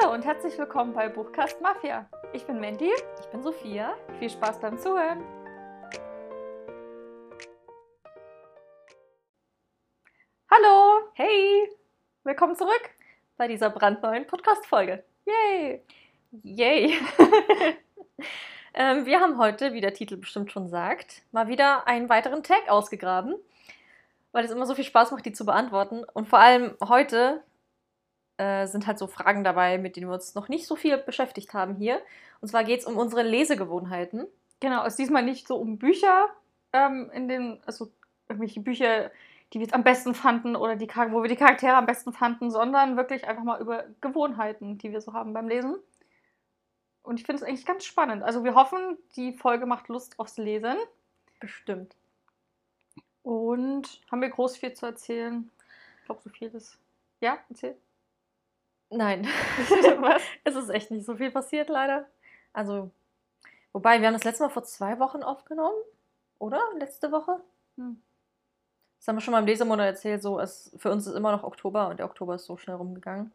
Hallo und herzlich willkommen bei Buchcast Mafia. Ich bin Mandy. Ich bin Sophia. Viel Spaß beim Zuhören. Hallo, Hey, willkommen zurück. bei dieser brandneuen Podcast-Folge. Yay. Yay! ähm, wir haben heute, wie der Titel bestimmt schon sagt, mal wieder einen weiteren Tag ausgegraben, weil es immer so viel Spaß macht, die zu beantworten. Und vor allem heute äh, sind halt so Fragen dabei, mit denen wir uns noch nicht so viel beschäftigt haben hier. Und zwar geht es um unsere Lesegewohnheiten. Genau, es ist diesmal nicht so um Bücher, ähm, in den, also irgendwelche Bücher, die wir jetzt am besten fanden oder die, wo wir die Charaktere am besten fanden, sondern wirklich einfach mal über Gewohnheiten, die wir so haben beim Lesen. Und ich finde es eigentlich ganz spannend. Also wir hoffen, die Folge macht Lust aufs Lesen. Bestimmt. Und haben wir groß viel zu erzählen? Ich glaube, so viel ist. Ja, erzähl. Nein. Was? es ist echt nicht so viel passiert, leider. Also, wobei, wir haben das letzte Mal vor zwei Wochen aufgenommen, oder? Letzte Woche? Hm. Das haben wir schon mal im Lesemonat erzählt, so, es, für uns ist immer noch Oktober und der Oktober ist so schnell rumgegangen.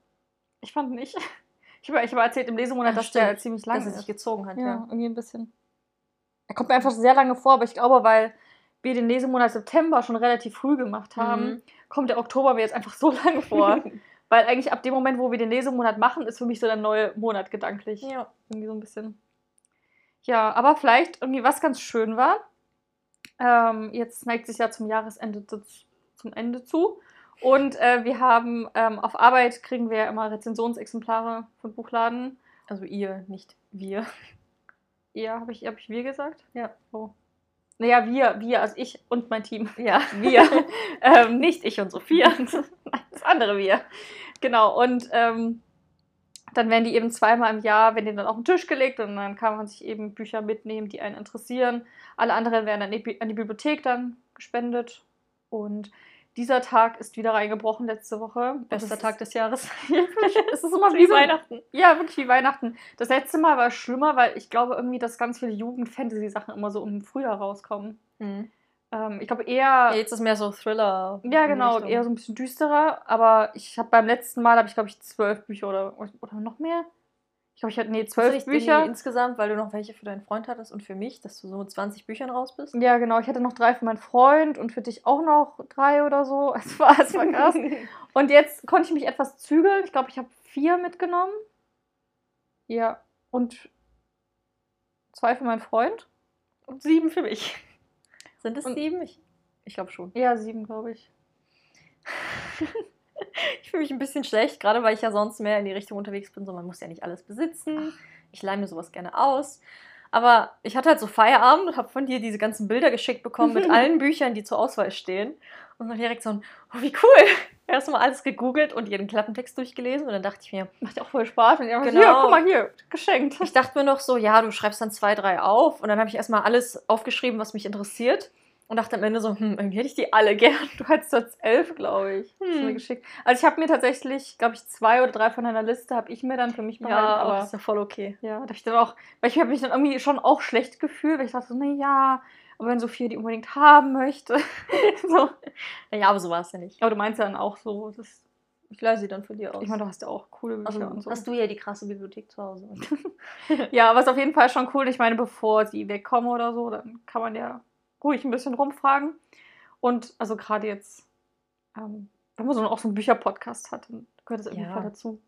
Ich fand nicht. Ich habe ich hab erzählt im Lesemonat, Ach, dass der ziemlich lang Dass es ist. sich gezogen hat, Ja, ja. irgendwie ein bisschen. Er kommt mir einfach sehr lange vor, aber ich glaube, weil wir den Lesemonat September schon relativ früh gemacht haben, Mhm. kommt der Oktober mir jetzt einfach so lange vor. Weil eigentlich ab dem Moment, wo wir den Lesemonat machen, ist für mich so der neue Monat gedanklich. Ja. Irgendwie so ein bisschen. Ja, aber vielleicht irgendwie was ganz schön war. Ähm, jetzt neigt sich ja zum Jahresende zu, zum Ende zu. Und äh, wir haben ähm, auf Arbeit kriegen wir ja immer Rezensionsexemplare von Buchladen. Also ihr, nicht wir. Ja, habe ich, hab ich wir gesagt? Ja. Oh. Naja, wir, wir, also ich und mein Team. Ja. Wir. ähm, Nicht ich und Sophia. das andere wir. Genau, und ähm, dann werden die eben zweimal im Jahr, werden die dann auf den Tisch gelegt und dann kann man sich eben Bücher mitnehmen, die einen interessieren. Alle anderen werden Bi- an die Bibliothek dann gespendet. Und dieser Tag ist wieder reingebrochen letzte Woche. Bester Tag des Jahres. es ist immer Wie Weihnachten. ja, wirklich wie Weihnachten. Das letzte Mal war schlimmer, weil ich glaube irgendwie, dass ganz viele Jugend-Fantasy-Sachen immer so im Frühjahr rauskommen. Mhm. Ähm, ich glaube eher. Ja, jetzt ist mehr so Thriller. Ja, genau, eher so ein bisschen düsterer. Aber ich habe beim letzten Mal, habe ich glaube ich zwölf Bücher oder, oder noch mehr. Ich glaube, ich hatte, nee, zwölf Bücher. insgesamt, weil du noch welche für deinen Freund hattest und für mich, dass du so mit 20 Büchern raus bist? Ja, genau. Ich hatte noch drei für meinen Freund und für dich auch noch drei oder so. Es war, es war krass. und jetzt konnte ich mich etwas zügeln. Ich glaube, ich habe vier mitgenommen. Ja. Und zwei für meinen Freund. Und sieben für mich. Sind es Und- sieben? Ich, ich glaube schon. Ja, sieben, glaube ich. Ich fühle mich ein bisschen schlecht, gerade weil ich ja sonst mehr in die Richtung unterwegs bin. So, man muss ja nicht alles besitzen. Ich leihe mir sowas gerne aus. Aber ich hatte halt so Feierabend und habe von dir diese ganzen Bilder geschickt bekommen mit allen Büchern, die zur Auswahl stehen. Und dann direkt so ein, oh, wie cool. Erstmal alles gegoogelt und jeden Klappentext durchgelesen. Und dann dachte ich mir, Macht ja auch voll Spaß. Und genau. Genau. Hier, guck mal hier, geschenkt. ich dachte mir noch so, ja, du schreibst dann zwei, drei auf. Und dann habe ich erstmal alles aufgeschrieben, was mich interessiert. Und dachte am Ende so, hm, irgendwie hätte ich die alle gern. Du hattest jetzt elf, glaube ich. Hast du Hm. mir geschickt. Also ich habe mir tatsächlich, glaube ich, zwei oder drei von deiner Liste habe ich mir dann für mich behalten. Ja, aber aber ist ja voll okay. ja, da ich dann auch, weil ich habe mich dann irgendwie schon auch schlecht gefühlt, weil ich dachte so, na ja, aber wenn Sophia die unbedingt haben möchte. so. Ja, aber so war es ja nicht. Aber du meinst ja dann auch so, das, Ich leih sie dann für dir aus. ich meine, du hast ja auch coole Bücher also, und so. hast du ja die krasse Bibliothek zu Hause. Ja, aber ist auf jeden Fall schon cool. Ich meine, bevor sie wegkommen oder so, dann kann man ja ruhig ein bisschen rumfragen. Und also gerade jetzt, ähm, wenn man so auch so einen Bücher-Podcast hat, dann gehört das jeden Ja. Fall dazu.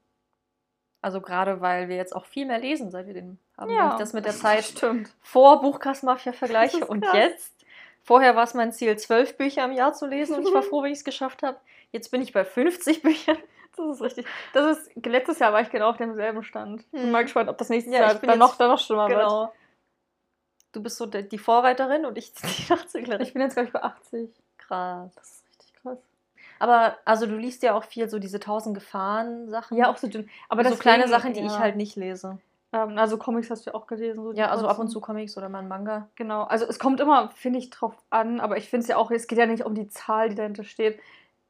Also gerade weil wir jetzt auch viel mehr lesen, seit wir den haben. Wenn Ja, ich das mit der Zeit stimmt. vor Buchkastmafia vergleiche und krass. jetzt. Vorher war es mein Ziel, zwölf Bücher im Jahr zu lesen und ich war froh, wenn ich es geschafft habe. Jetzt bin ich bei 50 Büchern. Das ist richtig. Das ist, letztes Jahr war ich genau auf demselben Stand. Bin Hm. mal gespannt, ob das nächste Ja, Jahr ich dann noch, dann noch schlimmer wird. Du bist so die Vorreiterin und ich die Nachzüglerin. Ich bin jetzt, glaube ich, bei 80. krass. Das ist richtig krass. Aber also du liest ja auch viel so diese tausend Gefahren Sachen. Ja, auch so dünn. Aber so kleine Sachen, die ich ja. halt nicht lese. Ähm, also Comics hast du ja auch gelesen. So Ja, also ab und zu Comics oder mal ein Manga. Genau, also es kommt immer, finde ich, drauf an, aber ich finde es ja auch, es geht ja nicht um die Zahl, die dahinter steht.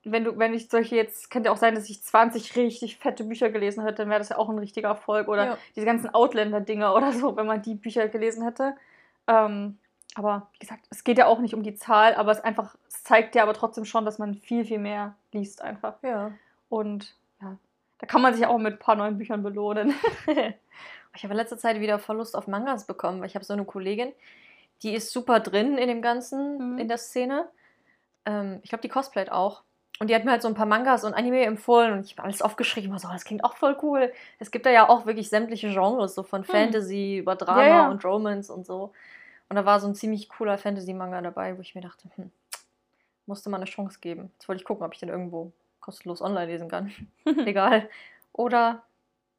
Wenn du, wenn ich solche jetzt, könnte ja auch sein, dass ich 20 richtig fette Bücher gelesen hätte, dann wäre das ja auch ein richtiger Erfolg. Oder Ja. diese ganzen Outlander-Dinger oder so, wenn man die Bücher gelesen hätte. Ähm, aber wie gesagt, es geht ja auch nicht um die Zahl, aber es einfach, es zeigt ja aber trotzdem schon, dass man viel, viel mehr liest einfach. Ja. Und ja, Da kann man sich auch mit ein paar neuen Büchern belohnen. ich habe in letzter Zeit wieder voll Lust auf Mangas bekommen, weil ich habe so eine Kollegin, die ist super drin in dem Ganzen, Mhm. in der Szene. Ähm, ich glaube, die cosplayt auch. Und die hat mir halt so ein paar Mangas und Anime empfohlen und ich habe alles aufgeschrieben. Ich so, das klingt auch voll cool. Es gibt da ja auch wirklich sämtliche Genres, so von Fantasy über Drama Hm. Ja, ja. und Romance und so. Und da war so ein ziemlich cooler Fantasy-Manga dabei, wo ich mir dachte, hm, musste mal eine Chance geben. Jetzt wollte ich gucken, ob ich den irgendwo kostenlos online lesen kann. Egal. Oder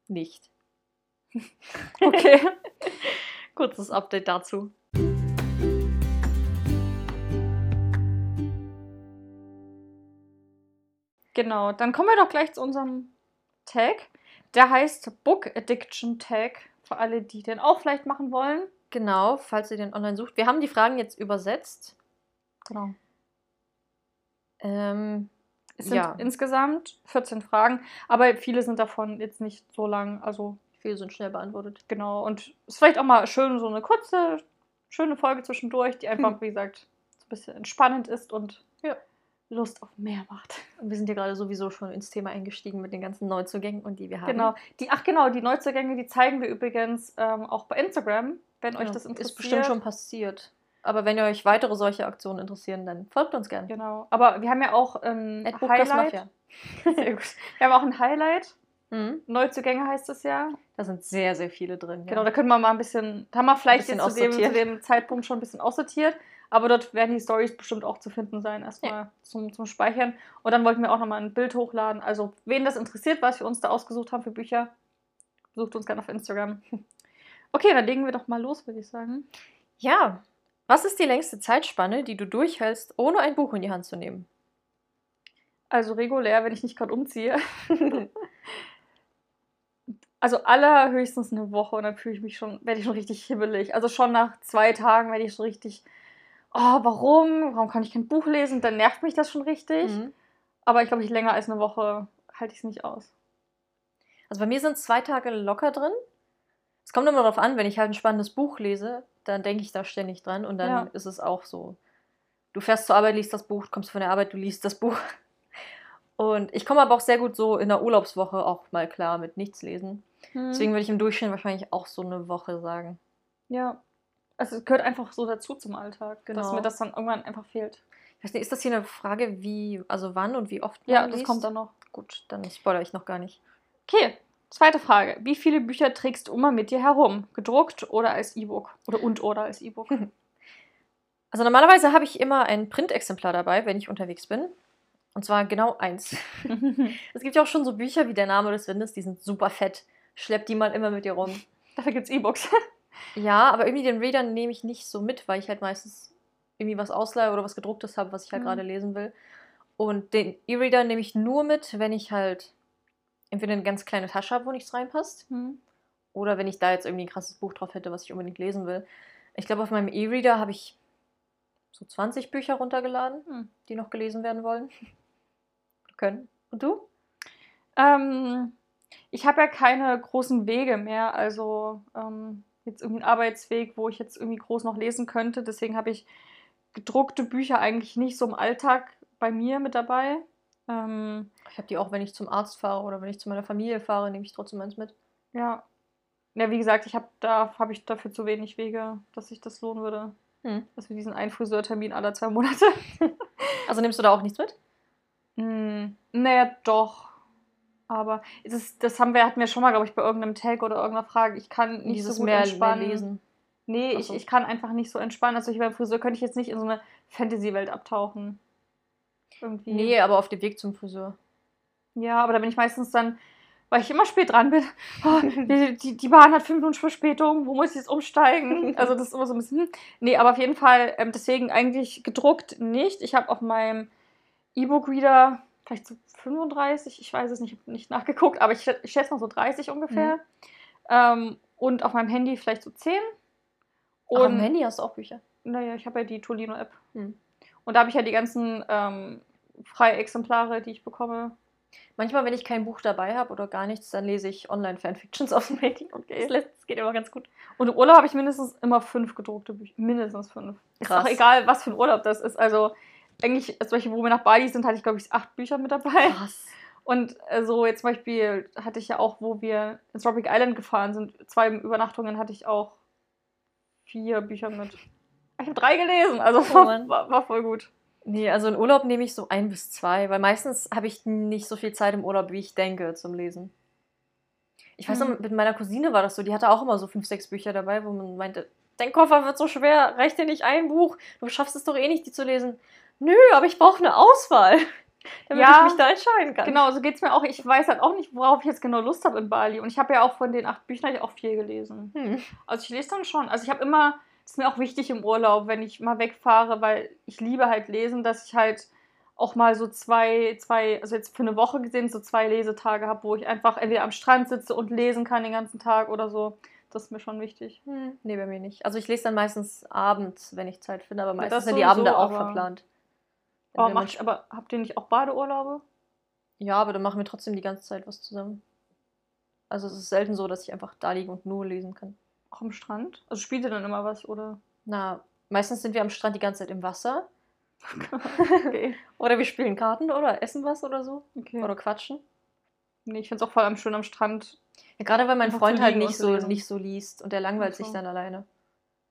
nicht. Okay. Kurzes Update dazu. Genau, dann kommen wir doch gleich zu unserem Tag. Der heißt Book Addiction Tag. Für alle, die den auch vielleicht machen wollen. Genau, falls ihr den online sucht. Wir haben die Fragen jetzt übersetzt. Genau. Ähm, Es sind Ja. insgesamt 14 Fragen, aber viele sind davon jetzt nicht so lang. Also viele sind schnell beantwortet. genau. Und es ist vielleicht auch mal schön, so eine kurze, schöne Folge zwischendurch, die einfach, Hm. wie gesagt, so ein bisschen entspannend ist und Ja. Lust auf mehr macht. Und wir sind ja gerade sowieso schon ins Thema eingestiegen mit den ganzen Neuzugängen und die wir haben. Genau. Die, ach genau, die Neuzugänge, die zeigen wir übrigens ähm, auch bei Instagram, wenn euch Genau. das interessiert. Ist bestimmt schon passiert. Aber wenn ihr euch weitere solche Aktionen interessieren, dann folgt uns gerne. Genau. Aber wir haben ja auch ein At Buchgas Highlight. Sehr gut. Wir haben auch ein Highlight. Mhm. Neuzugänge heißt es ja. Da sind sehr, sehr viele drin. Genau, ja. da können wir mal ein bisschen, da haben wir vielleicht jetzt zu dem, zu dem Zeitpunkt schon ein bisschen aussortiert. Aber dort werden die Stories bestimmt auch zu finden sein, erstmal zum, zum Speichern. Und dann wollten wir auch nochmal ein Bild hochladen. Also, wen das interessiert, was wir uns da ausgesucht haben für Bücher, sucht uns gerne auf Instagram. Okay, dann legen wir doch mal los, würde ich sagen. ja. Was ist die längste Zeitspanne, die du durchhältst, ohne ein Buch in die Hand zu nehmen? Also regulär, wenn ich nicht gerade umziehe. Also allerhöchstens eine Woche und dann fühle ich mich schon, werde ich schon richtig hibbelig. Also schon nach zwei Tagen werde ich schon richtig, oh, warum? Warum kann ich kein Buch lesen? Dann nervt mich das schon richtig. Mhm. Aber ich glaube, ich länger als eine Woche halte ich es nicht aus. Also bei mir sind zwei Tage locker drin. Es kommt immer darauf an, wenn ich halt ein spannendes Buch lese, dann denke ich da ständig dran und dann Ja. ist es auch so. Du fährst zur Arbeit, liest das Buch, kommst von der Arbeit, du liest das Buch. Und ich komme aber auch sehr gut so in der Urlaubswoche auch mal klar mit nichts lesen. Deswegen würde ich im Durchschnitt wahrscheinlich auch so eine Woche sagen. Ja. Also es gehört einfach so dazu zum Alltag, dass Genau. mir das dann irgendwann einfach fehlt. Ich weiß nicht, ist das hier eine Frage, wie, also wann und wie oft Ja, das liest? kommt dann noch. Gut, dann spoilere ich noch gar nicht. Okay, zweite Frage. Wie viele Bücher trägst du immer mit dir herum? Gedruckt oder als E-Book? Oder und oder als E-Book? Also normalerweise habe ich immer ein Printexemplar dabei, wenn ich unterwegs bin. Und zwar genau eins. Es gibt ja auch schon so Bücher wie Der Name des Windes, die sind super fett. Schlepp die mal immer mit dir rum. Dafür gibt es E-Books. Ja, aber irgendwie den Reader nehme ich nicht so mit, weil ich halt meistens irgendwie was ausleihe oder was gedrucktes habe, was ich halt Mhm. gerade lesen will. Und den E-Reader nehme ich nur mit, wenn ich halt entweder eine ganz kleine Tasche habe, wo nichts reinpasst, Hm. oder wenn ich da jetzt irgendwie ein krasses Buch drauf hätte, was ich unbedingt lesen will. Ich glaube, auf meinem E-Reader habe ich so 20 Bücher runtergeladen, Hm. die noch gelesen werden wollen. Können. Und du? Ähm, ich habe ja keine großen Wege mehr, also ähm, jetzt irgendwie einen Arbeitsweg, wo ich jetzt irgendwie groß noch lesen könnte. Deswegen habe ich gedruckte Bücher eigentlich nicht so im Alltag bei mir mit dabei. Ähm, Ich habe die auch, wenn ich zum Arzt fahre oder wenn ich zu meiner Familie fahre, nehme ich trotzdem eins mit. ja. Ja, wie gesagt, ich habe da habe ich dafür zu wenig Wege, dass sich das lohnen würde. Hm. Dass wir diesen einen Friseurtermin alle zwei Monate. Also nimmst du da auch nichts mit? Hm, naja, doch. Aber das, ist, das haben wir, hatten wir schon mal, glaube ich, bei irgendeinem Tag oder irgendeiner Frage. Ich kann nicht Dieses so gut mehr, entspannen. mehr lesen. Nee, Ach ich, so. ich kann einfach nicht so entspannen. Also ich beim Friseur könnte ich jetzt nicht in so eine Fantasy-Welt abtauchen. Irgendwie. Nee, aber auf dem Weg zum Friseur. Ja, aber da bin ich meistens dann, weil ich immer spät dran bin. Oh, die, die, die Bahn hat fünf Minuten Verspätung, wo muss ich jetzt umsteigen? Also das ist immer so ein bisschen. Hm. Nee, aber auf jeden Fall, ähm, deswegen eigentlich gedruckt nicht. Ich habe auf meinem E-Book-Reader vielleicht so 35, ich weiß es nicht, ich habe nicht nachgeguckt, aber ich, ich schätze mal so 30 ungefähr. Mhm. Ähm, und auf meinem Handy vielleicht so 10. Und auf dem Handy hast du auch Bücher. Naja, ich habe ja die Tolino-App. Hm. Und da habe ich ja die ganzen ähm, freie Exemplare, die ich bekomme. Manchmal, wenn ich kein Buch dabei habe oder gar nichts, dann lese ich Online-Fanfictions auf dem Handy. Okay. Das, lässt, das geht immer ganz gut. Und im Urlaub habe ich mindestens immer fünf gedruckte Bücher. Mindestens fünf. Ist Krass. auch egal, was für ein Urlaub das ist. Also eigentlich, als welche, wo wir nach Bali sind, hatte ich, glaube ich, acht Bücher mit dabei. Krass. Und äh, so jetzt zum Beispiel hatte ich ja auch, wo wir ins Tropic Island gefahren sind, zwei Übernachtungen hatte ich auch vier Bücher mit. Ich habe drei gelesen, also Oh war, war, war voll gut. Nee, also in Urlaub nehme ich so ein bis zwei, weil meistens habe ich nicht so viel Zeit im Urlaub, wie ich denke, zum Lesen. Ich weiß noch, Hm. mit meiner Cousine war das so, die hatte auch immer so fünf, sechs Bücher dabei, wo man meinte, dein Koffer wird so schwer, reicht dir nicht ein Buch, du schaffst es doch eh nicht, die zu lesen. Nö, aber ich brauche eine Auswahl, damit Ja, ich mich da entscheiden kann. Genau, so geht es mir auch. Ich weiß halt auch nicht, worauf ich jetzt genau Lust habe in Bali. Und ich habe ja auch von den acht Büchern auch vier gelesen. Hm. Also ich lese dann schon. Also ich habe immer, das ist mir auch wichtig im Urlaub, wenn ich mal wegfahre, weil ich liebe halt lesen, dass ich halt auch mal so zwei, zwei, also jetzt für eine Woche gesehen, so zwei Lesetage habe, wo ich einfach entweder am Strand sitze und lesen kann den ganzen Tag oder so. Das ist mir schon wichtig. Hm, nee, bei mir nicht. Also ich lese dann meistens abends, wenn ich Zeit finde, aber meistens das sind die Abende auch verplant. Wir macht, aber habt ihr nicht auch Badeurlaube? Ja, aber dann machen wir trotzdem die ganze Zeit was zusammen. Also es ist selten so, dass ich einfach da liege und nur lesen kann. Auch am Strand? Also spielt ihr dann immer was, oder? Na, meistens sind wir am Strand die ganze Zeit im Wasser. Okay. Oder wir spielen Karten oder essen was oder so. okay. Oder quatschen. Nee, ich finde es auch vor allem schön am Strand. Ja, gerade weil mein Freund halt nicht so, nicht so liest und der langweilt so. sich dann alleine.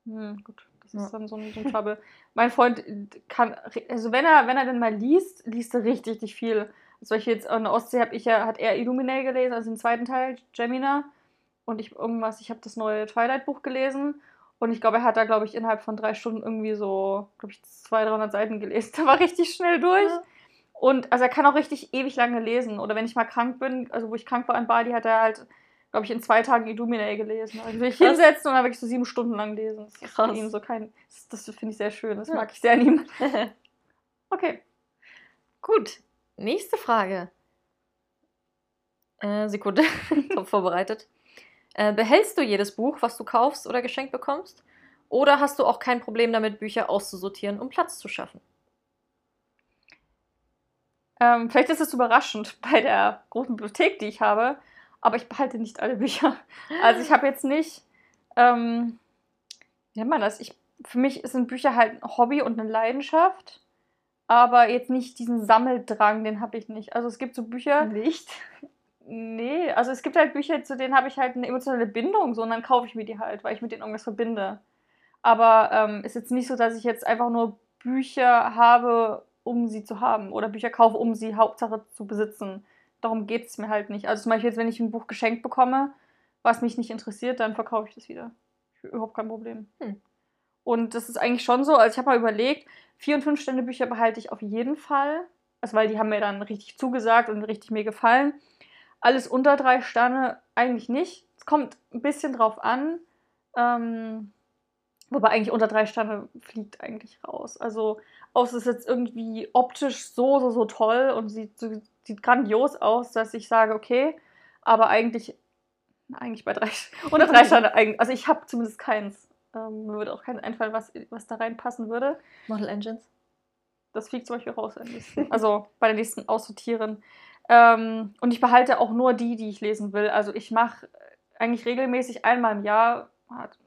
Hm, gut, das ist dann so ein, so ein Trouble. Mein Freund kann, also wenn er, wenn er denn mal liest, liest er richtig, richtig viel. Solche jetzt an der Ostsee habe ich ja, hat er Illuminae gelesen, also den zweiten Teil, Gemina. Und ich irgendwas, ich habe das neue Twilight-Buch gelesen. Und ich glaube, er hat da, glaube ich, innerhalb von drei Stunden irgendwie so, glaube ich, 200, 300 Seiten gelesen. Der war richtig schnell durch. Ja. Und also er kann auch richtig ewig lange lesen. Oder wenn ich mal krank bin, also wo ich krank war in Bali, hat er halt, glaube ich, in zwei Tagen Illuminae gelesen. Also sich Krass. hinsetzen und dann wirklich so sieben Stunden lang lesen. Das ist Krass. für ihn so kein. Das, das finde ich sehr schön. Das Ja. mag ich sehr an ihm. Okay. Gut. Nächste Frage. Äh, Sekunde. Top vorbereitet. Äh, behältst du jedes Buch, was du kaufst oder geschenkt bekommst? Oder hast du auch kein Problem damit, Bücher auszusortieren, um Platz zu schaffen? Ähm, vielleicht ist es überraschend bei der großen Bibliothek, die ich habe, aber ich behalte nicht alle Bücher. Also ich habe jetzt nicht, ähm, wie nennt man das? Ich, für mich sind Bücher halt ein Hobby und eine Leidenschaft, aber jetzt nicht diesen Sammeldrang, den habe ich nicht. Also es gibt so Bücher, Nicht. nee, also es gibt halt Bücher, zu denen habe ich halt eine emotionale Bindung, so und dann kaufe ich mir die halt, weil ich mit denen irgendwas verbinde. Aber ähm, ist jetzt nicht so, dass ich jetzt einfach nur Bücher habe, um sie zu haben oder Bücher kaufe, um sie Hauptsache zu besitzen. Darum geht es mir halt nicht. Also zum Beispiel jetzt, wenn ich ein Buch geschenkt bekomme, was mich nicht interessiert, dann verkaufe ich das wieder. Überhaupt kein Problem. Hm. Und das ist eigentlich schon so, also ich habe mal überlegt, vier und fünf Stände Bücher behalte ich auf jeden Fall. Also weil die haben mir dann richtig zugesagt und richtig mir gefallen. Alles unter drei Sterne eigentlich nicht. Es kommt ein bisschen drauf an. Ähm, wobei eigentlich unter drei Sterne fliegt eigentlich raus. Also außer es ist jetzt irgendwie optisch so, so, so toll und sieht, so, sieht grandios aus, dass ich sage, okay, aber eigentlich, eigentlich bei drei, unter drei Sterne, eigentlich, also ich habe zumindest keins. Ähm, mir würde auch keins einfallen, was, was da reinpassen würde. Model Engines? Das fliegt zum Beispiel raus. Also bei den nächsten Aussortieren. Ähm, und ich behalte auch nur die, die ich lesen will. Also ich mache eigentlich regelmäßig einmal im Jahr,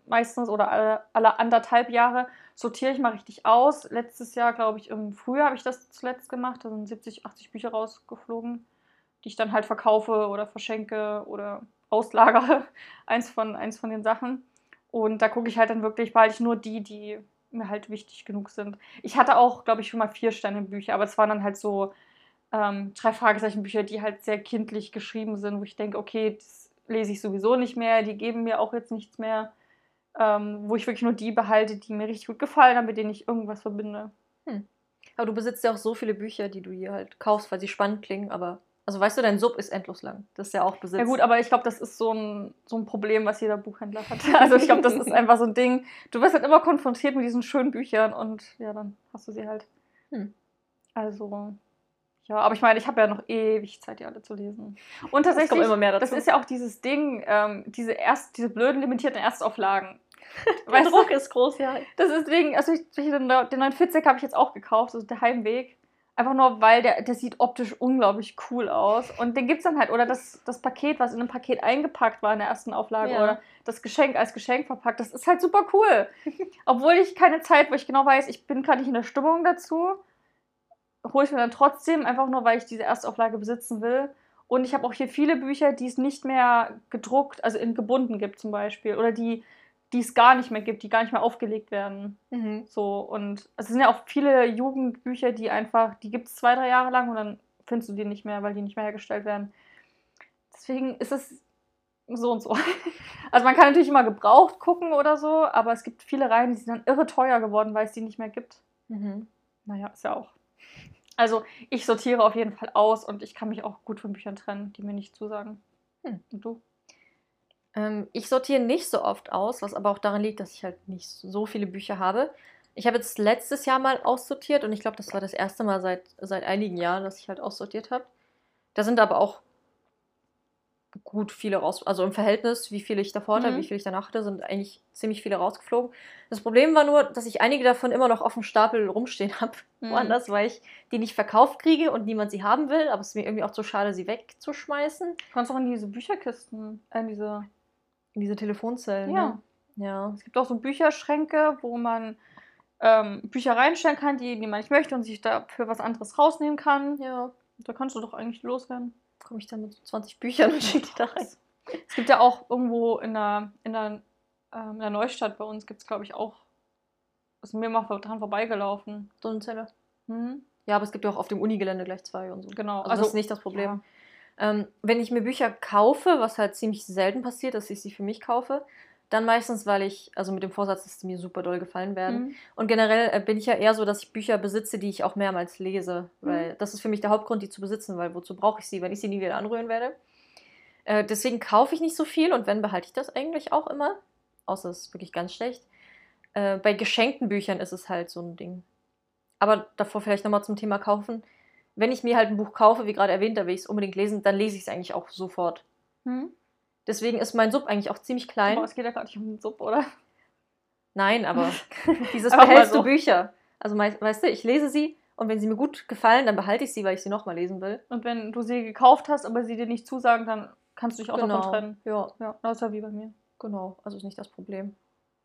meistens oder alle, alle anderthalb Jahre, sortiere ich mal richtig aus. Letztes Jahr, glaube ich, im Frühjahr habe ich das zuletzt gemacht. Da sind 70, 80 Bücher rausgeflogen, die ich dann halt verkaufe oder verschenke oder auslagere. eins, von, eins von den Sachen. Und da gucke ich halt dann wirklich, behalte ich nur die, die mir halt wichtig genug sind. Ich hatte auch, glaube ich, schon mal vier Sterne Bücher, aber es waren dann halt so ähm, drei Fragezeichen Bücher, die halt sehr kindlich geschrieben sind, wo ich denke, okay, das lese ich sowieso nicht mehr, die geben mir auch jetzt nichts mehr, ähm, wo ich wirklich nur die behalte, die mir richtig gut gefallen haben, mit denen ich irgendwas verbinde. Aber du besitzt ja auch so viele Bücher, die du hier halt kaufst, weil sie spannend klingen, aber. Also weißt du, dein Sub ist endlos lang. Das ist ja auch Besitz. Ja gut, aber ich glaube, das ist so ein, so ein Problem, was jeder Buchhändler hat. Also ich glaube, das ist einfach so ein Ding. Du wirst halt immer konfrontiert mit diesen schönen Büchern und ja, dann hast du sie halt. Hm. Also, ja, aber ich meine, ich habe ja noch ewig Zeit, die alle zu lesen. Und tatsächlich, kommt immer mehr dazu. das ist ja auch dieses Ding, ähm, diese, erst, diese blöden limitierten Erstauflagen. Der? Druck ist groß, ja. Das ist wegen, also ich, den, den neuen Fitzek habe ich jetzt auch gekauft, also der Heimweg. Einfach nur, weil der, der sieht optisch unglaublich cool aus. Und den gibt es dann halt. Oder das, das Paket, was in einem Paket eingepackt war in der ersten Auflage. Ja. Oder das Geschenk als Geschenk verpackt. Das ist halt super cool. Obwohl ich keine Zeit, wo ich genau weiß, ich bin gerade nicht in der Stimmung dazu, hole ich mir dann trotzdem, einfach nur, weil ich diese Erstauflage besitzen will. Und ich habe auch hier viele Bücher, die es nicht mehr gedruckt, also in gebunden gibt zum Beispiel. Oder die, die es gar nicht mehr gibt, die gar nicht mehr aufgelegt werden. Mhm. So, und es sind ja auch viele Jugendbücher, die einfach, die gibt es zwei, drei Jahre lang und dann findest du die nicht mehr, weil die nicht mehr hergestellt werden. Deswegen ist es so und so. Also man kann natürlich immer gebraucht gucken oder so, aber es gibt viele Reihen, die sind dann irre teuer geworden, weil es die nicht mehr gibt. Mhm. Naja, ist ja auch. Also ich sortiere auf jeden Fall aus und ich kann mich auch gut von Büchern trennen, die mir nicht zusagen. Hm. Und du? Ähm, ich sortiere nicht so oft aus, was aber auch daran liegt, dass ich halt nicht so viele Bücher habe. Ich habe jetzt letztes Jahr mal aussortiert und ich glaube, das war das erste Mal seit, seit einigen Jahren, dass ich halt aussortiert habe. Da sind aber auch gut viele raus, also im Verhältnis, wie viele ich davor hatte, Mhm. wie viele ich danach hatte, sind eigentlich ziemlich viele rausgeflogen. Das Problem war nur, dass ich einige davon immer noch auf dem Stapel rumstehen habe, Mhm. woanders, weil ich die nicht verkauft kriege und niemand sie haben will, aber es ist mir irgendwie auch zu schade, sie wegzuschmeißen. Du kannst auch in diese Bücherkisten, äh, in diese. In diese Telefonzellen. Ja. Ne? Ja. Es gibt auch so Bücherschränke, wo man ähm, Bücher reinstellen kann, die, die man nicht möchte und sich dafür was anderes rausnehmen kann. Ja. Da kannst du doch eigentlich loswerden. Komme ich dann mit so 20 Büchern und schicke die da rein. Es gibt ja auch irgendwo in der, in der, ähm, in der Neustadt bei uns, gibt es glaube ich auch, ist mir mal dran vorbeigelaufen. So eine Zelle. Mhm. Ja, aber es gibt ja auch auf dem Unigelände gleich zwei und so. Genau. Also, das ist nicht das Problem. ja. Ähm, wenn ich mir Bücher kaufe, was halt ziemlich selten passiert, dass ich sie für mich kaufe, dann meistens, weil ich, also mit dem Vorsatz, dass sie mir super doll gefallen werden. Mhm. Und generell äh, bin ich ja eher so, dass ich Bücher besitze, die ich auch mehrmals lese. Mhm. Weil das ist für mich der Hauptgrund, die zu besitzen, weil wozu brauche ich sie, wenn ich sie nie wieder anrühren werde? Äh, deswegen kaufe ich nicht so viel und wenn, behalte ich das eigentlich auch immer. Außer es ist wirklich ganz schlecht. Äh, bei geschenkten Büchern ist es halt so ein Ding. Aber davor vielleicht nochmal zum Thema kaufen. Wenn ich mir halt ein Buch kaufe, wie gerade erwähnt, da will ich es unbedingt lesen, dann lese ich es eigentlich auch sofort. Mhm. Deswegen ist mein Sub eigentlich auch ziemlich klein. Aber es geht ja gar nicht um den Sub, oder? Nein, aber dieses mal behältst so. du Bücher. Also weißt du, ich lese sie und wenn sie mir gut gefallen, dann behalte ich sie, weil ich sie nochmal lesen will. Und wenn du sie gekauft hast, aber sie dir nicht zusagen, dann kannst du dich auch davon trennen. Ja, Ja, das ist ja wie bei mir. genau. Also ist nicht das Problem.